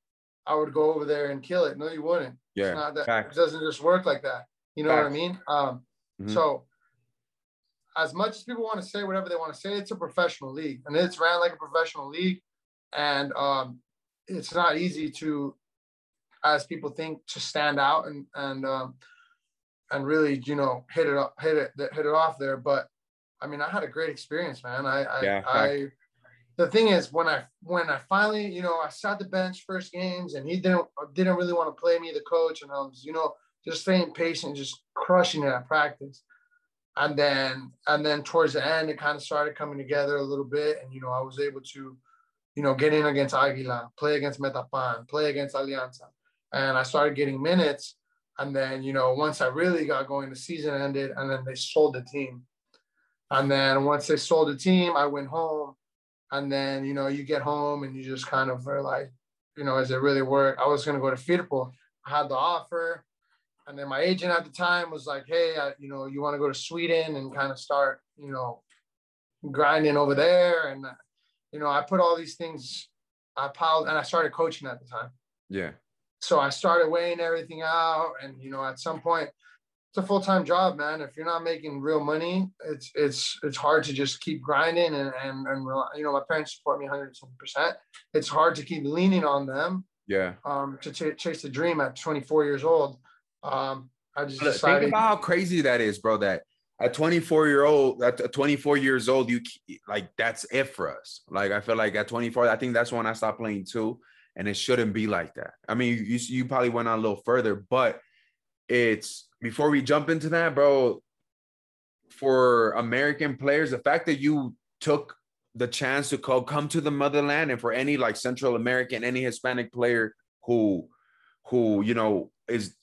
I would go over there and kill it. No, you wouldn't. Yeah. It's not that Facts. it doesn't just work like that. You know what I mean? Um, Mhm. so as much as people want to say whatever they want to say, it's a professional league and it's ran like a professional league. And um, it's not easy to, as people think, to stand out and and um, and really, you know, hit it up, hit it, hit it off there. But I mean, I had a great experience, man. I, I, Yeah, I, the thing is, when I, when I finally, you know, I sat the bench first games, and he didn't, didn't really want to play me, the coach, and I was, you know, just staying patient, just crushing it at practice. And then, and then towards the end, it kind of started coming together a little bit, and you know, I was able to, you know, get in against Aguila, play against Metapan, play against Alianza, and I started getting minutes. And then, you know, once I really got going, the season ended, and then they sold the team. And then once they sold the team, I went home. And then, you know, you get home and you just kind of are like, you know, is it really work? I was going to go to Firpo. I had the offer. And then my agent at the time was like, hey, I, you know, you want to go to Sweden and kind of start, you know, grinding over there. And, you know, I put all these things, I piled, and I started coaching at the time Yeah. so I started weighing everything out, and you know, at some point, it's a full time job, man. If you're not making real money, it's it's it's hard to just keep grinding and and and rely- you know, my parents support me 100 percent. It's hard to keep leaning on them Yeah. um, to ch- chase the dream at 24 years old. Um, I just Look, decided. Think about how crazy that is, bro. That at 24 year old, at 24 years old, you like that's it for us. Like I feel like at 24, I think that's when I stopped playing too, and it shouldn't be like that. I mean, you you probably went on a little further, but it's before we jump into that, bro. For American players, the fact that you took the chance to co- come to the motherland, and for any like Central American, any Hispanic player who, who you know is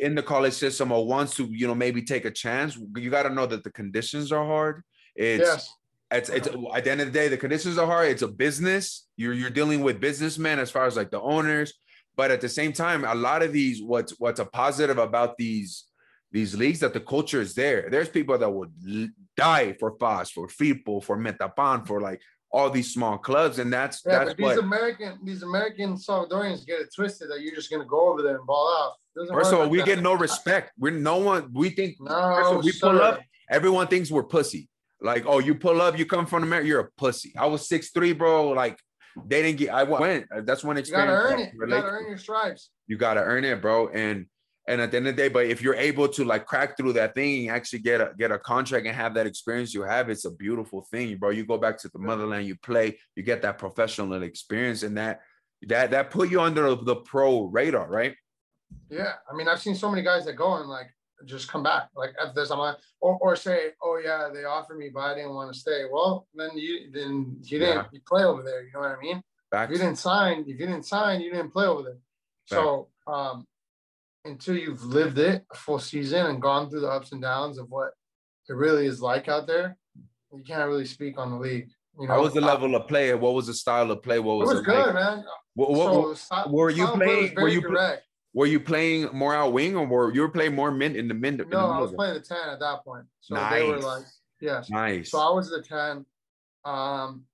in the college system or wants to, you know, maybe take a chance, you got to know that the conditions are hard. It's yes, it's it's at the end of the day, the conditions are hard. It's a business. You're you're dealing with businessmen as far as like the owners, but at the same time, a lot of these what's what's a positive about these these leagues that the culture is there. There's people that would die for FAS, for Firpo, for Metapan, for like all these small clubs, and that's yeah, that's but these what. American these American Salvadorians get it twisted that you're just gonna go over there and ball out. First of all, we that. get no respect. We're no one. We think no. First of all, we pull up, everyone thinks we're pussy. Like, oh, you pull up, you come from America, you're a pussy. I was six three, bro. Like, they didn't get. I went. That's one You experience. gotta earn it. You gotta earn your stripes. You gotta earn it, bro. And and at the end of the day, but if you're able to like crack through that thing and actually get a get a contract and have that experience you have, it's a beautiful thing, bro. You go back to the motherland, you play, you get that professional experience, and that that that put you under the pro radar, right? Yeah, I mean, I've seen so many guys that go and like just come back, like if there's I'm like, or or say, oh yeah, they offered me, but I didn't want to stay. Well, then you then you didn't Yeah. you play over there. You know what I mean? If you didn't sign, if you didn't sign, you didn't play over there. So um, until you've lived it a full season and gone through the ups and downs of what it really is like out there, you can't really speak on the league. You know, How was the Uh, level of play? What was the style of play? What It was, was it good, like? man. What, what, so were you style of play was playing- were you direct. were you playing more out wing or were you were playing more mid in the mid? in the No, I was playing the 10 at that point. So they were Nice. like, yes. Nice. So I was the 10. Um,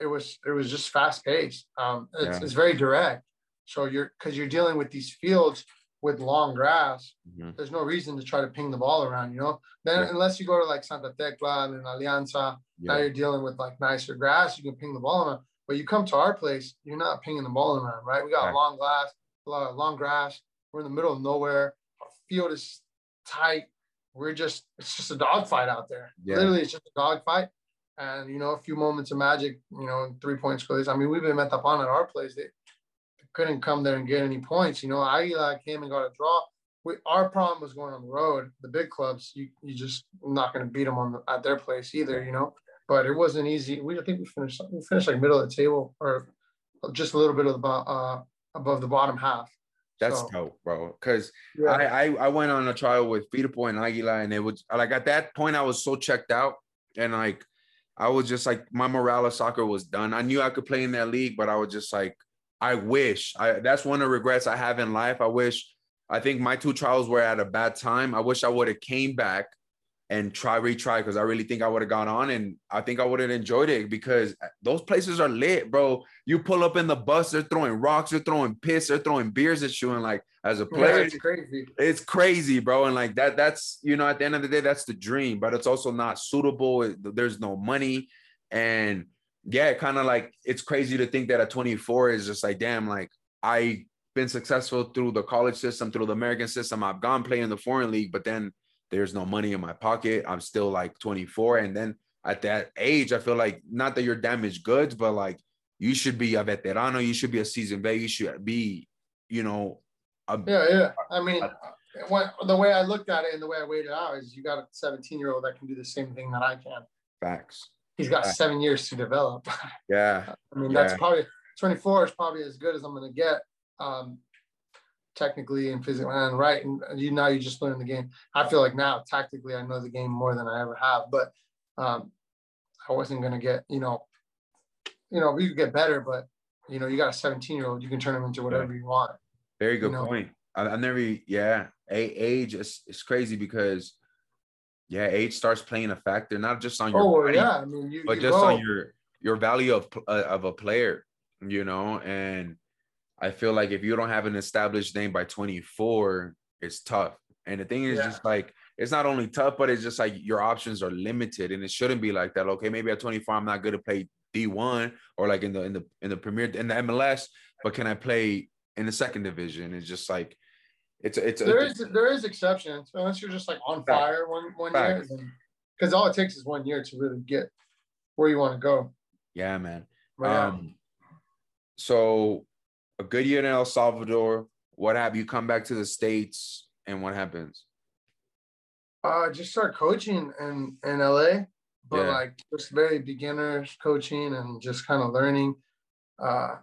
it was it was just fast paced. Um, it's, Yeah. it's very direct. So you're because you're dealing with these fields with long grass. Mhm. There's no reason to try to ping the ball around, you know. Then Yeah. unless you go to like Santa Tecla and Alianza, now you're dealing with like nicer grass. You can ping the ball around. But you come to our place, you're not pinging the ball around, right? We got Right. long glass, a lot of long grass. We're in the middle of nowhere. Our field is tight. We're just it's just a dogfight out there. Yeah. Literally, it's just a dogfight. And you know, a few moments of magic, you know, three point scores. I mean, we've been Metapan at our place. They couldn't come there and get any points. You know, Aguila came and got a draw. We, our problem was going on the road. The big clubs, you you just not going to beat them on the, at their place either. You know, but it wasn't easy. We I think we finished we finished like middle of the table or just a little bit of the uh, above the bottom half. That's so, dope, bro. Because yeah. I, I I went on a trial with Firpo and Aguila, and it was like at that point I was so checked out, and like I was just like my morale of soccer was done. I knew I could play in that league, but I was just like, I wish. I that's one of the regrets I have in life. I wish. I think my two trials were at a bad time. I wish I would have came back and try retry because I really think I would have gone on and I think I would have enjoyed it because those places are lit, bro. You pull up in the bus, they're throwing rocks, they're throwing piss, they're throwing beers at you, and like as a player, yeah, it's crazy. It's crazy, bro. And like that, that's you know, at the end of the day, that's the dream, but it's also not suitable. There's no money, and yeah, kind of like it's crazy to think that at 24 is just like, damn, like I been successful through the college system, through the American system. I've gone play in the foreign league, but then there's no money in my pocket. I'm still like 24. And then at that age, I feel like not that you're damaged goods, but like you should be a veterano, you should be a seasoned vet, you should be, you know. A, yeah, yeah. I mean, a, when, the way I looked at it and the way I weighed it out is you got a 17 year old that can do the same thing that I can. Facts. He's got Facts. seven years to develop. Yeah. I mean, yeah. that's probably 24 is probably as good as I'm going to get. Um, technically and physically and right and you now you just learn the game i feel like now tactically i know the game more than i ever have but um i wasn't going to get you know you know we could get better but you know you got a 17 year old you can turn him into whatever yeah. you want very good you know? point I, I never yeah age is it's crazy because yeah age starts playing a factor not just on your oh body, yeah i mean you, but you just go. on your your value of uh, of a player you know and I feel like if you don't have an established name by 24, it's tough. And the thing is yeah. just like it's not only tough, but it's just like your options are limited, and it shouldn't be like that. Okay, maybe at 24 I'm not good to play D1 or like in the in the in the premier in the MLS, but can I play in the second division? It's just like it's it's there a, is there is exceptions unless you're just like on fire one one year, because all it takes is one year to really get where you want to go. Yeah, man. um, so a good year in El Salvador. What have you come back to the States and what happens? Uh just start coaching in, in LA, but yeah. like just very beginners coaching and just kind of learning uh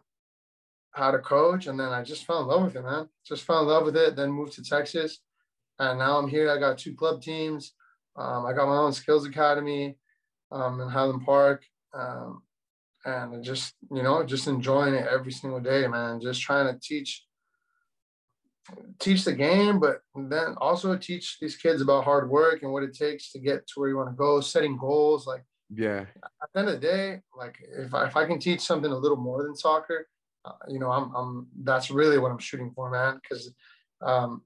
how to coach. And then I just fell in love with it, man. Just fell in love with it, then moved to Texas. And now I'm here. I got two club teams. Um, I got my own skills academy um, in Highland Park. Um, and just you know just enjoying it every single day man just trying to teach teach the game but then also teach these kids about hard work and what it takes to get to where you want to go setting goals like yeah at the end of the day like if I, if I can teach something a little more than soccer you know I'm, I'm that's really what i'm shooting for man because um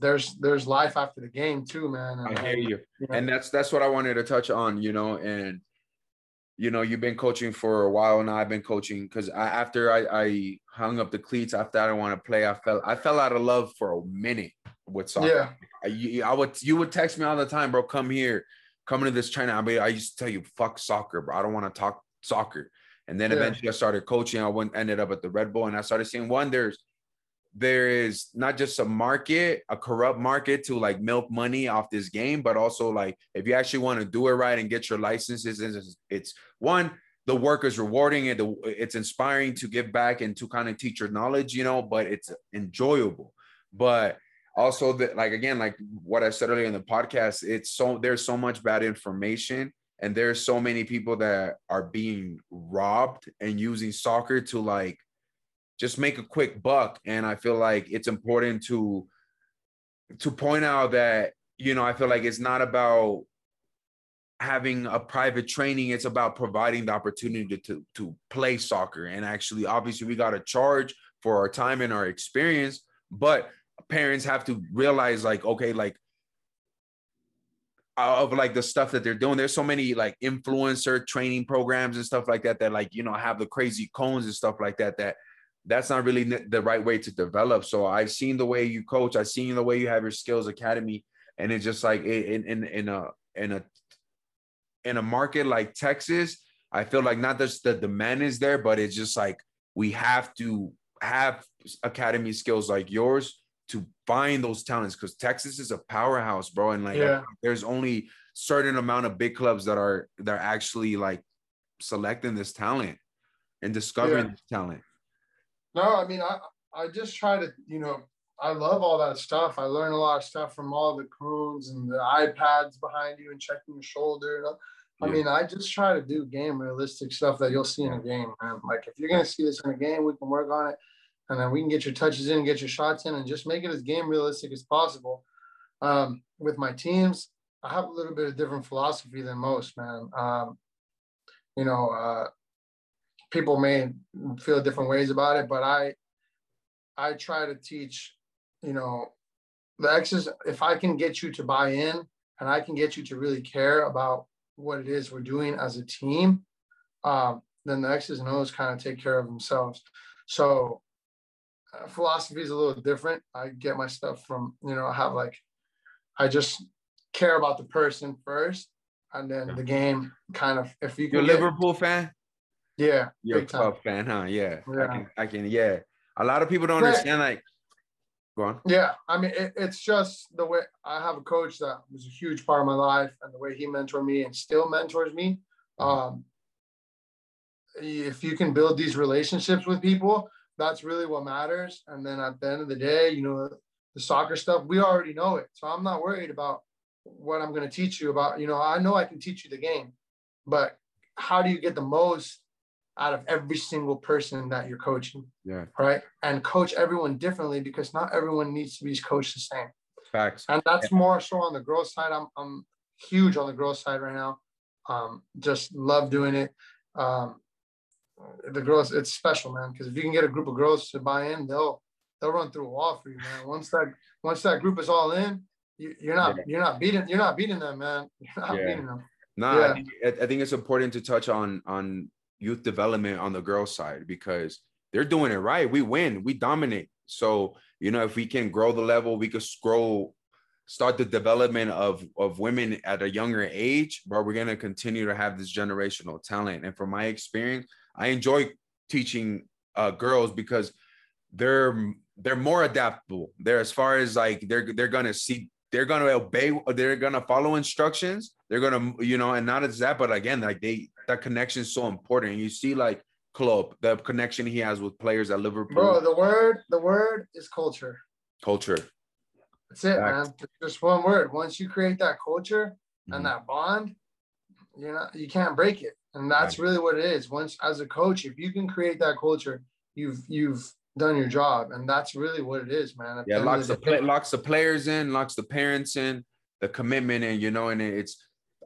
there's there's life after the game too man and, i hear you, you know, and that's that's what i wanted to touch on you know and you know, you've been coaching for a while now. I've been coaching because after I, I, hung up the cleats, after I didn't want to play, I felt I fell out of love for a minute with soccer. Yeah, I, you, I would you would text me all the time, bro. Come here, come into this training. I mean, I used to tell you, fuck soccer, bro. I don't want to talk soccer. And then yeah. eventually I started coaching. I went ended up at the Red Bull, and I started seeing wonders there is not just a market, a corrupt market to like milk money off this game, but also like if you actually want to do it right and get your licenses, it's, it's one the work is rewarding and it's inspiring to give back and to kind of teach your knowledge, you know, but it's enjoyable. But also that like again, like what I said earlier in the podcast, it's so there's so much bad information and there's so many people that are being robbed and using soccer to like just make a quick buck. And I feel like it's important to to point out that you know I feel like it's not about having a private training it's about providing the opportunity to to play soccer and actually obviously we got to charge for our time and our experience but parents have to realize like okay like of like the stuff that they're doing. There's so many like influencer training programs and stuff like that that like you know have the crazy cones and stuff like that that that's not really the right way to develop. So I've seen the way you coach, I've seen the way you have your skills academy, and it's just like in in in a in a in a market like Texas, I feel like not just the demand is there, but it's just like we have to have academy skills like yours to find those talents because Texas is a powerhouse, bro. And like yeah. there's only certain amount of big clubs that are that are actually like selecting this talent and discovering yeah. this talent. No, I mean I I just try to, you know, I love all that stuff. I learn a lot of stuff from all the coons and the iPads behind you and checking your shoulder. I yeah. mean, I just try to do game realistic stuff that you'll see in a game, man. Like if you're gonna see this in a game, we can work on it, and then we can get your touches in, get your shots in, and just make it as game realistic as possible. Um, with my teams, I have a little bit of different philosophy than most, man. Um, you know, uh, people may feel different ways about it, but I, I try to teach, you know, the X's. If I can get you to buy in, and I can get you to really care about what it is we're doing as a team, um, then the X's and O's kind of take care of themselves. So philosophy is a little different. I get my stuff from, you know, I have like, I just care about the person first, and then the game kind of. If you can, you're a Liverpool fan. Yeah, you're a club fan, huh? Yeah, yeah. I can, I can. Yeah, a lot of people don't understand. Like, go on. Yeah, I mean, it, it's just the way I have a coach that was a huge part of my life, and the way he mentored me and still mentors me. Mm-hmm. Um, if you can build these relationships with people, that's really what matters. And then at the end of the day, you know, the soccer stuff, we already know it. So I'm not worried about what I'm going to teach you about. You know, I know I can teach you the game, but how do you get the most out of every single person that you're coaching? Yeah. Right. And coach everyone differently because not everyone needs to be coached the same. Facts. And that's more so on the growth side. I'm, I'm huge on the growth side right now. Um, just love doing it. Um, the girls, it's special, man. Because if you can get a group of girls to buy in, they'll they'll run through a wall for you, man. Once that once that group is all in, you, are not yeah. you're not beating you're not beating them, man. You're not yeah. beating them. No, yeah. I, think, I think it's important to touch on on youth development on the girls side because they're doing it right. We win, we dominate. So you know, if we can grow the level, we could grow, start the development of of women at a younger age, but we're gonna continue to have this generational talent. And from my experience, I enjoy teaching uh, girls because they're they're more adaptable. They're as far as like they're they're gonna see they're gonna obey they're gonna follow instructions. They're gonna you know and not as that, but again like they that connection is so important. And you see like Klopp, the connection he has with players at Liverpool. Bro, the word the word is culture. Culture. That's it, man. Just one word. Once you create that culture mm-hmm. and that bond, you know you can't break it. And that's really what it is. Once as a coach, if you can create that culture, you've you've done your job, and that's really what it is, man. yeah, locks the, play, locks the players in, locks the parents in, the commitment in, you know, and it's.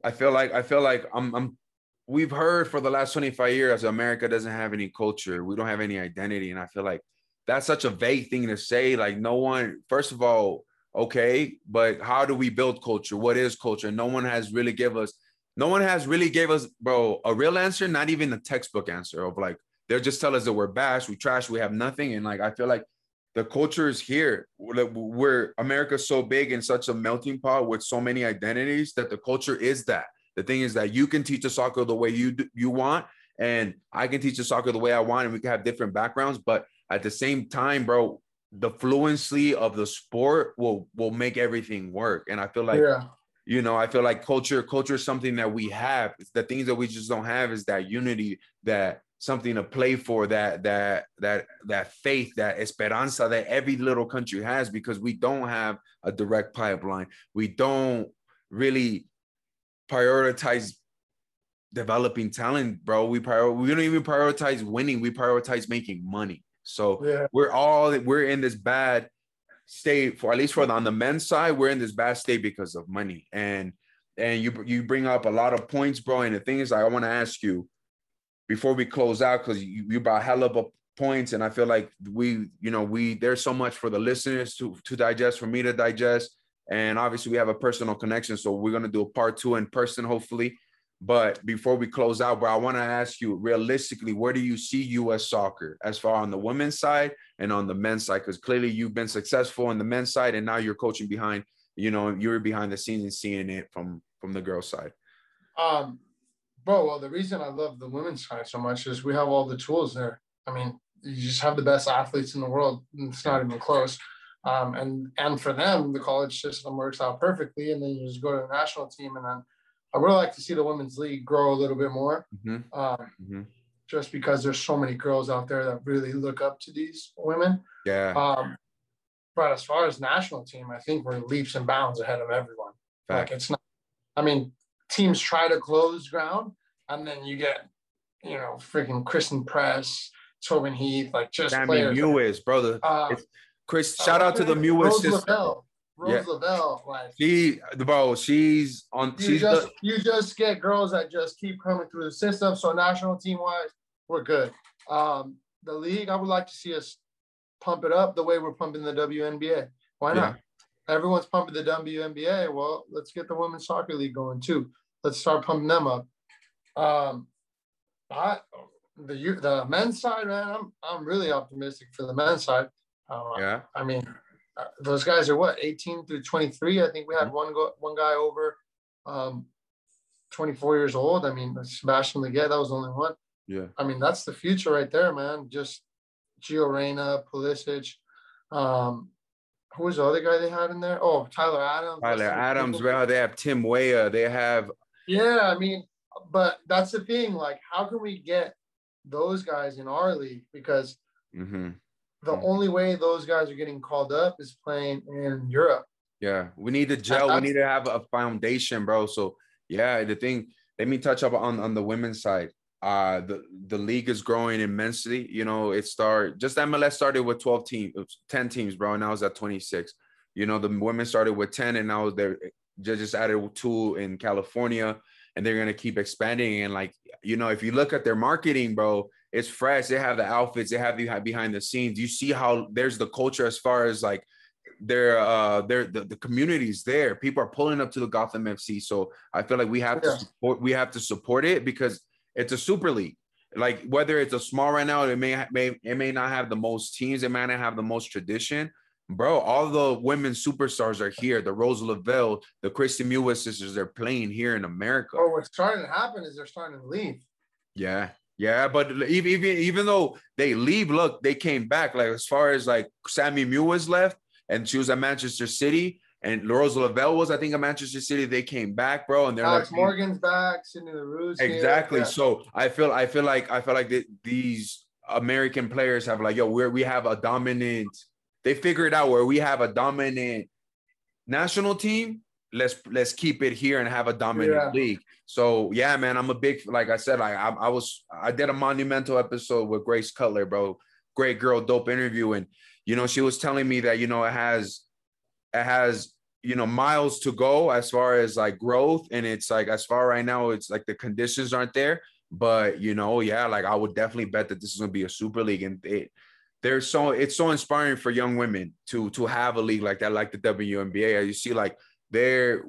I feel like I feel like I'm I'm. We've heard for the last 25 years America doesn't have any culture. We don't have any identity, and I feel like that's such a vague thing to say. Like no one, first of all, okay, but how do we build culture? What is culture? No one has really give us no one has really gave us, bro, a real answer, not even a textbook answer of like, they'll just tell us that we're bash, we trash, we have nothing. And like, I feel like the culture is here. We're, we're America's so big and such a melting pot with so many identities that the culture is that. The thing is that you can teach a soccer the way you you want, and I can teach a soccer the way I want, and we can have different backgrounds. But at the same time, bro, the fluency of the sport will will make everything work. And I feel like yeah. you know i feel like culture culture is something that we have. The things that we just don't have is that unity that something to play for that that that that faith that esperanza that every little country has because we don't have a direct pipeline. We don't really prioritize developing talent bro. We prior we don't even prioritize winning. We prioritize making money so yeah. we're all we're in this bad state for at least for the, on the men's side, we're in this bad state because of money. And and you you bring up a lot of points, bro. And the thing is, I want to ask you before we close out because you, you brought hell of a points, and I feel like we, you know, we there's so much for the listeners to to digest, for me to digest, and obviously we have a personal connection, so we're gonna do a part two in person, hopefully. But before we close out, bro, I want to ask you realistically, where do you see U.S. soccer as far on the women's side and on the men's side? Because clearly you've been successful on the men's side, and now you're coaching behind. You know, you're behind the scenes and seeing it from from the girls' side. Um, bro, well, the reason I love the women's side so much is we have all the tools there. I mean, you just have the best athletes in the world. It's not even close. Um, and and for them, the college system works out perfectly, and then you just go to the national team, and then I would like to see the women's league grow a little bit more. Mhm. Um, Mhm. just because there's so many girls out there that really look up to these women. Yeah, Um, but as far as national team, I think we're leaps and bounds ahead of everyone. fact. Like it's not. I mean, teams try to close ground, and then you get, you know, freaking Christen Press, Tobin Heath, like just Sammy players. Mewis, brother. Uh, Chris, shout out to the Mewis sister. Lavelle. Rose Yeah. Lavelle, like She, bro, she's on. you She's just the, you just get girls that just keep coming through the system. So national team wise, we're good. Um, the league, I would like to see us pump it up the way we're pumping the WNBA. Why not? Everyone's pumping the WNBA. Well, let's get the women's soccer league going too. Let's start pumping them up. Um, I the you- the men's side, man, I'm I'm really optimistic for the men's side. Uh, yeah, I mean, those guys are what 18 through 23. I think we Mm-hmm. had one go one guy over um 24 years old. I mean, Sebastian Lletget, that was the only one. yeah. I mean, that's the future right there, man. Just Gio Reyna, Pulisic. Um, who was the other guy they had in there? Oh, Tyler Adams. Tyler Adams, bro. They have Tim Weah. They have Yeah, I mean, but that's the thing. Like, how can we get those guys in our league? Because mhm. The Mhm. only way those guys are getting called up is playing in Europe. Yeah, we need to gel. We need to have a foundation, bro. So yeah, the thing. Let me touch up on on the women's side. Uh, the the league is growing immensely. You know, it started just MLS started with twelve teams, ten teams, bro, and now it's at twenty six. You know, the women started with ten, and now they're just added two in California, and they're gonna keep expanding. And like, you know, if you look at their marketing, bro, it's fresh. They have the outfits, they have the behind the scenes. You see how there's the culture as far as like they're uh they're the, the community's there people are pulling up to the gotham fc so i feel like we have Yeah. to support we have to support it because it's a super league like whether it's a small right now it may may it may not have the most teams it may not have the most tradition bro all the women superstars are here the rose lavelle the Kristie Mewis sisters they're playing here in america Or what's starting to happen is they're starting to leave. yeah, yeah, but even even even though they leave, look, they came back. Like as far as like Sammy was left, and she was at Manchester City, and Rose Lavelle was, I think, at Manchester City. They came back, bro, and they're Alex like Morgan's back, Sydney Leroux's exactly. Yeah. So I feel I feel like I feel like that these American players have like, yo, we're we have a dominant. They figure it out where we have a dominant national team. Let's let's keep it here and have a dominant Yeah. league. So yeah, man, I'm a big like I said, like I, I was I did a monumental episode with Grace Cutler, bro. Great girl, dope interview, and you know she was telling me that you know it has it has you know miles to go as far as like growth, and it's like as far right now it's like the conditions aren't there, but you know yeah, like I would definitely bet that this is gonna be a super league, and it there's so it's so inspiring for young women to to have a league like that, like the WNBA. You see, like they're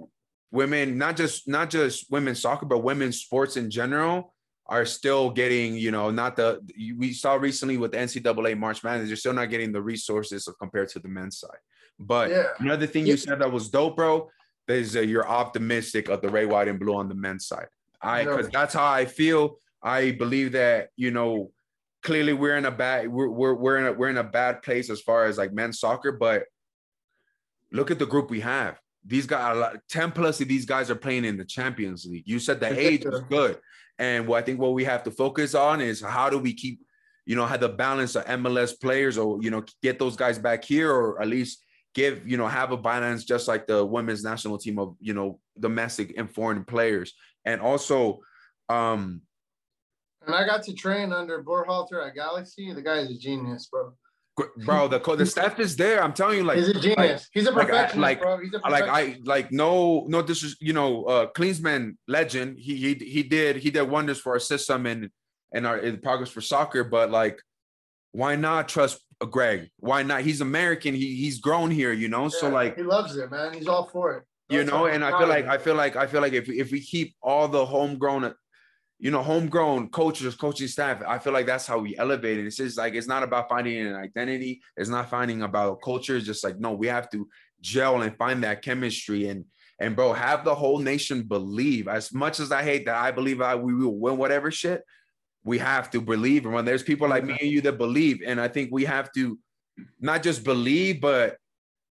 women, not just not just women's soccer, but women's sports in general are still getting, you know, not the we saw recently with the NCAA March Madness, they're still not getting the resources compared to the men's side. But Yeah. another thing you said that was dope, bro, is that you're optimistic of the red, white, and blue on the men's side. I because that's how I feel. I believe that you know clearly we're in a bad we're we're we're in a, we're in a bad place as far as like men's soccer, but look at the group we have. These guys, a lot, ten plus of these guys are playing in the Champions League. You said the age is good, and what I think what we have to focus on is how do we keep, you know, have the balance of MLS players, or you know, get those guys back here, or at least give you know have a balance just like the women's national team of you know domestic and foreign players, and also, um, And I got to train under Berhalter at Galaxy. The guy is a genius, bro. bro, the co- the staff is there. I'm telling you, like He's a genius. He's a like, I- perfectionist, like- bro. He's a like. I like no no this is you know uh Klinsmann legend he he he did he did wonders for our system and and our in progress for soccer but like why not trust Greg why not he's American he he's grown here you know so like he loves it, man. He's all for it. you know and I feel like. I feel like I feel like if if we keep all the homegrown you know homegrown coaches coaching staff I feel like that's how we elevate it. It's just like it's not about finding an identity. It's not finding about culture. It's just like no we have to gel and find that chemistry. And and bro have the whole nation believe. As much as I hate that I believe I we will win whatever shit we have to believe. And when there's people like me and you that believe and I think we have to not just believe but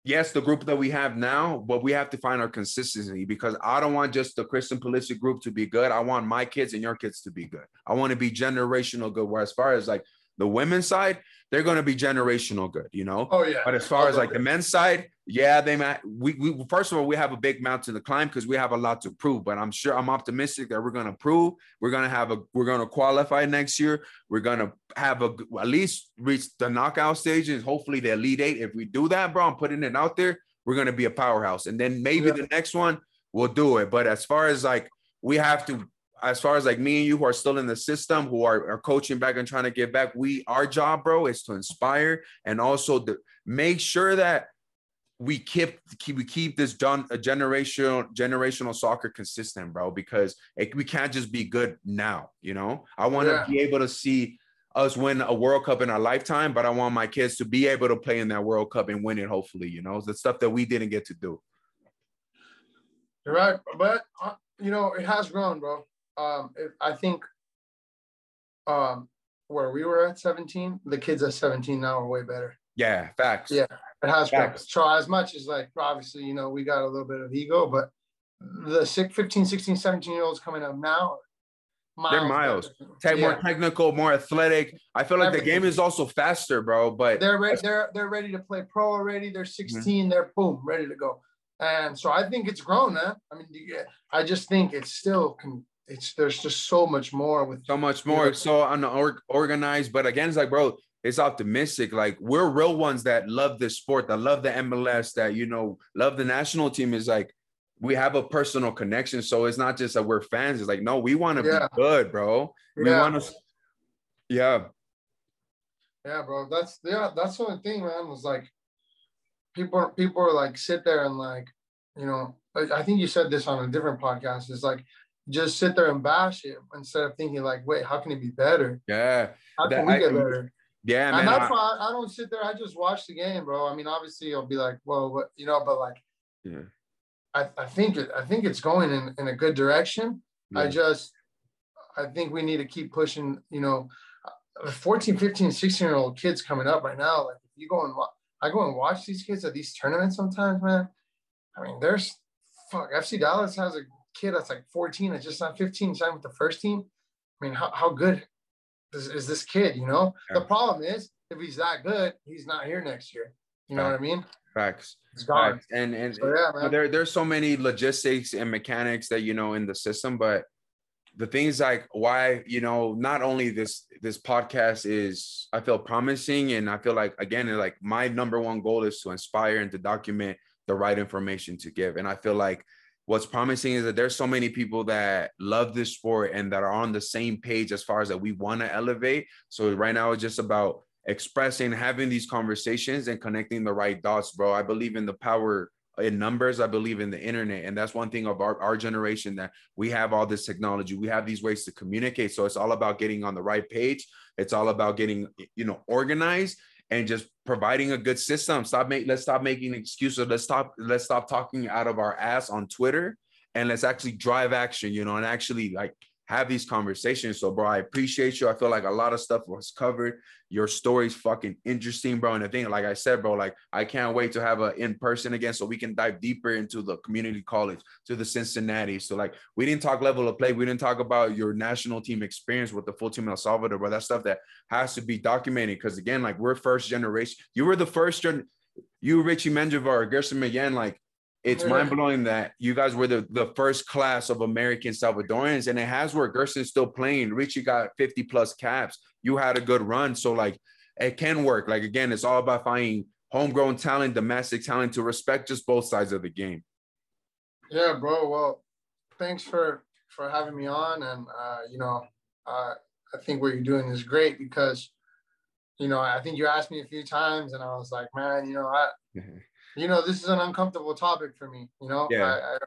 yes, the group that we have now, but we have to find our consistency because I don't want just the Christian Pulisic group to be good. I want my kids and your kids to be good. I want to be generational good. Where as far as like the women's side, they're going to be generational good, you know. Oh yeah. But as far as like the men's side, yeah, they might. We, we first of all, we have a big mountain to climb because we have a lot to prove. But I'm sure I'm optimistic that we're going to prove. We're going to have a. We're going to qualify next year. We're going to have a at least reach the knockout stages. Hopefully, the elite eight. If we do that, bro, I'm putting it out there. We're going to be a powerhouse, and then maybe yeah. the next one we'll do it. But as far as like we have to as far as like me and you who are still in the system who are, are coaching back and trying to get back we our job bro is to inspire and also to make sure that we keep, keep we keep this done a generational generational soccer consistent bro because it, we can't just be good now you know i want to yeah. be able to see us win a world cup in our lifetime but i want my kids to be able to play in that world cup and win it hopefully you know the stuff that we didn't get to do you're right but uh, you know it has grown bro um, I think um, where we were at 17, the kids at 17 now are way better. Yeah, facts. Yeah, it has facts. So as much as like obviously, you know, we got a little bit of ego, but the 15, 16, 17 year olds coming up now Miles they're miles. yeah. more technical, more athletic. I feel like Everything. the game is also faster, bro. But they're ready. They're they're ready to play pro already. They're mm-hmm. 16. Mm-hmm. They're boom, ready to go. And so I think it's grown, man. I mean, I just think it's still can it's there's just so much more with so much more. You know, so unorganized, but again, it's like, bro, it's optimistic. Like we're real ones that love this sport, that love the MLS, that you know, love the national team. Is like we have a personal connection. So it's not just that we're fans. It's like, no, we want to yeah. be good, bro. We yeah. want to, yeah. Yeah, bro. That's yeah, that's the only thing, man, was like people people are like sit there and like, you know, I think you said this on a different podcast. It's like just sit there and bash it instead of thinking like, wait, how can it be better? Yeah. How can that, we get better? Yeah, man. And that's I, why I, don't sit there. I just watch the game, bro. I mean, obviously, I'll be like, well, what, you know, but like, yeah, I, I think it, I think it's going in, in a good direction. Yeah. I just, I think we need to keep pushing, you know, 14, 15, 16 year old kids coming up right now. Like, if you go and I go and watch these kids at these tournaments sometimes, man. I mean, there's fuck FC Dallas has a kid that's like 14 that's just not 15 signed with the first team. I mean, how, how good is, is this kid? You know, the problem is if he's that good, he's not here next year. You know what I mean? Facts. He's gone. Facts. And and so, yeah, there there's so many logistics and mechanics that you know in the system, but the things like why you know not only this this podcast is I feel promising, and I feel like again like my number one goal is to inspire and to document the right information to give, and I feel like what's promising is that there's so many people that love this sport and that are on the same page as far as that we want to elevate. So right now it's just about expressing, having these conversations and connecting the right dots, bro. I believe in the power in numbers. I believe in the internet. And that's one thing of our, our generation that we have all this technology. We have these ways to communicate. So it's all about getting on the right page. It's all about getting, you know, organized and just providing a good system. Stop make let's stop making excuses. Let's stop let's stop talking out of our ass on Twitter and let's actually drive action, you know, and actually like have these conversations. So, bro, I appreciate you. I feel like a lot of stuff was covered. Your story's fucking interesting, bro. And the thing, like I said, bro, like I can't wait to have a in person again so we can dive deeper into the community college, to the Cincinnati. So, like, we didn't talk level of play. We didn't talk about your national team experience with the full team El Salvador, bro. That stuff that has to be documented. Cause again, like we're first generation. You were the first gen, you, Richie Menjivar, Gerson McGann, like it's yeah. mind blowing that you guys were the, the first class of American Salvadorians, and it has worked. Gerson's still playing. Richie got 50 plus caps. You had a good run. So, like, it can work. Like, again, it's all about finding homegrown talent, domestic talent to respect just both sides of the game. Yeah, bro. Well, thanks for for having me on. And, uh, you know, uh, I think what you're doing is great because, you know, I think you asked me a few times, and I was like, man, you know, I. you know, this is an uncomfortable topic for me. You know, yeah. I, I,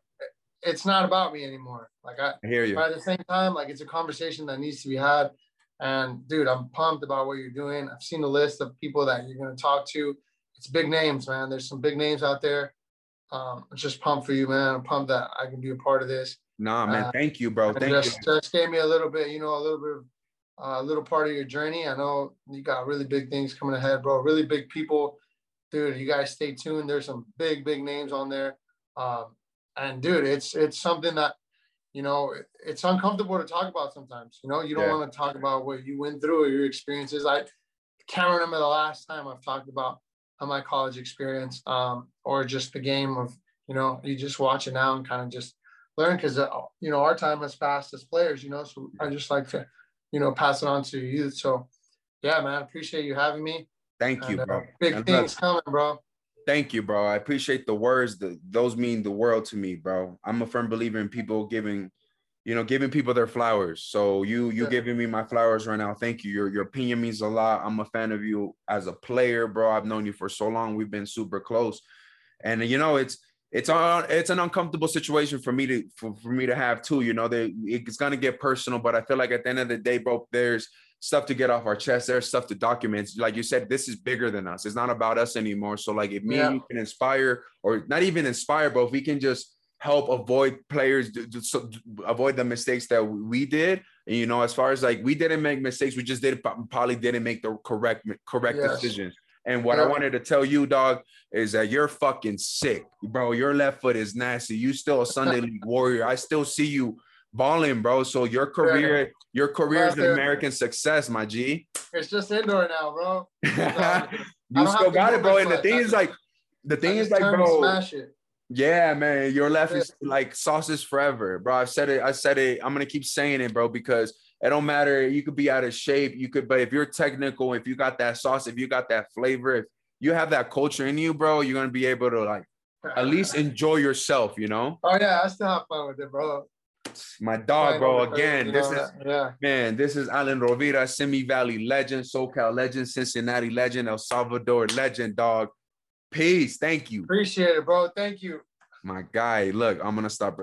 it's not about me anymore. Like I, I hear you. But at the same time, like it's a conversation that needs to be had. And dude, I'm pumped about what you're doing. I've seen the list of people that you're going to talk to. It's big names, man. There's some big names out there. Um, I'm just pumped for you, man. I'm pumped that I can be a part of this. Nah, man. Uh, thank you, bro. Thank just, you. Just gave me a little bit, you know, a little bit of uh, a little part of your journey. I know you got really big things coming ahead, bro. Really big people dude, you guys stay tuned. There's some big, big names on there. Um, and dude, it's it's something that you know it's uncomfortable to talk about sometimes. You know, you don't yeah. want to talk about what you went through or your experiences. I can't remember the last time I've talked about my college experience um, or just the game of you know you just watch it now and kind of just learn because uh, you know our time has passed as players. You know, so I just like to you know pass it on to youth. So yeah, man, appreciate you having me. Thank you, bro. Big and things coming, bro. Thank you, bro. I appreciate the words. The, those mean the world to me, bro. I'm a firm believer in people giving, you know, giving people their flowers. So you you yeah. giving me my flowers right now. Thank you. Your your opinion means a lot. I'm a fan of you as a player, bro. I've known you for so long. We've been super close, and you know it's it's on it's an uncomfortable situation for me to for, for me to have too. You know, they it's gonna get personal, but I feel like at the end of the day, bro, there's stuff to get off our chest. There's stuff to document. Like you said, this is bigger than us. It's not about us anymore. So like if me yeah. and you can inspire or not even inspire, but if we can just help avoid players so, avoid the mistakes that we did. And, you know, as far as like we didn't make mistakes, we just did probably didn't make the correct correct yes. decisions. And what yeah. I wanted to tell you, dog, is that you're fucking sick, bro. Your left foot is nasty. You still a Sunday league warrior. I still see you balling, bro. So your career, your career is an American success, my G. It's just indoor now, bro. you still got it, bro. And the thing is like, the thing is like, bro. Smash it. Yeah, man, your left is like sauces forever, bro. I've said it. I said it. I'm gonna keep saying it, bro, because it don't matter. You could be out of shape. You could, but if you're technical, if you got that sauce, if you got that flavor, if you have that culture in you, bro, you're gonna be able to like at least enjoy yourself, you know? Oh yeah, I still have fun with it, bro. My dog, bro. Again, this is yeah. man. This is Alan Rovira, Simi Valley legend, SoCal legend, Cincinnati legend, El Salvador legend, dog. Peace. Thank you. Appreciate it, bro. Thank you. My guy. Look, I'm gonna stop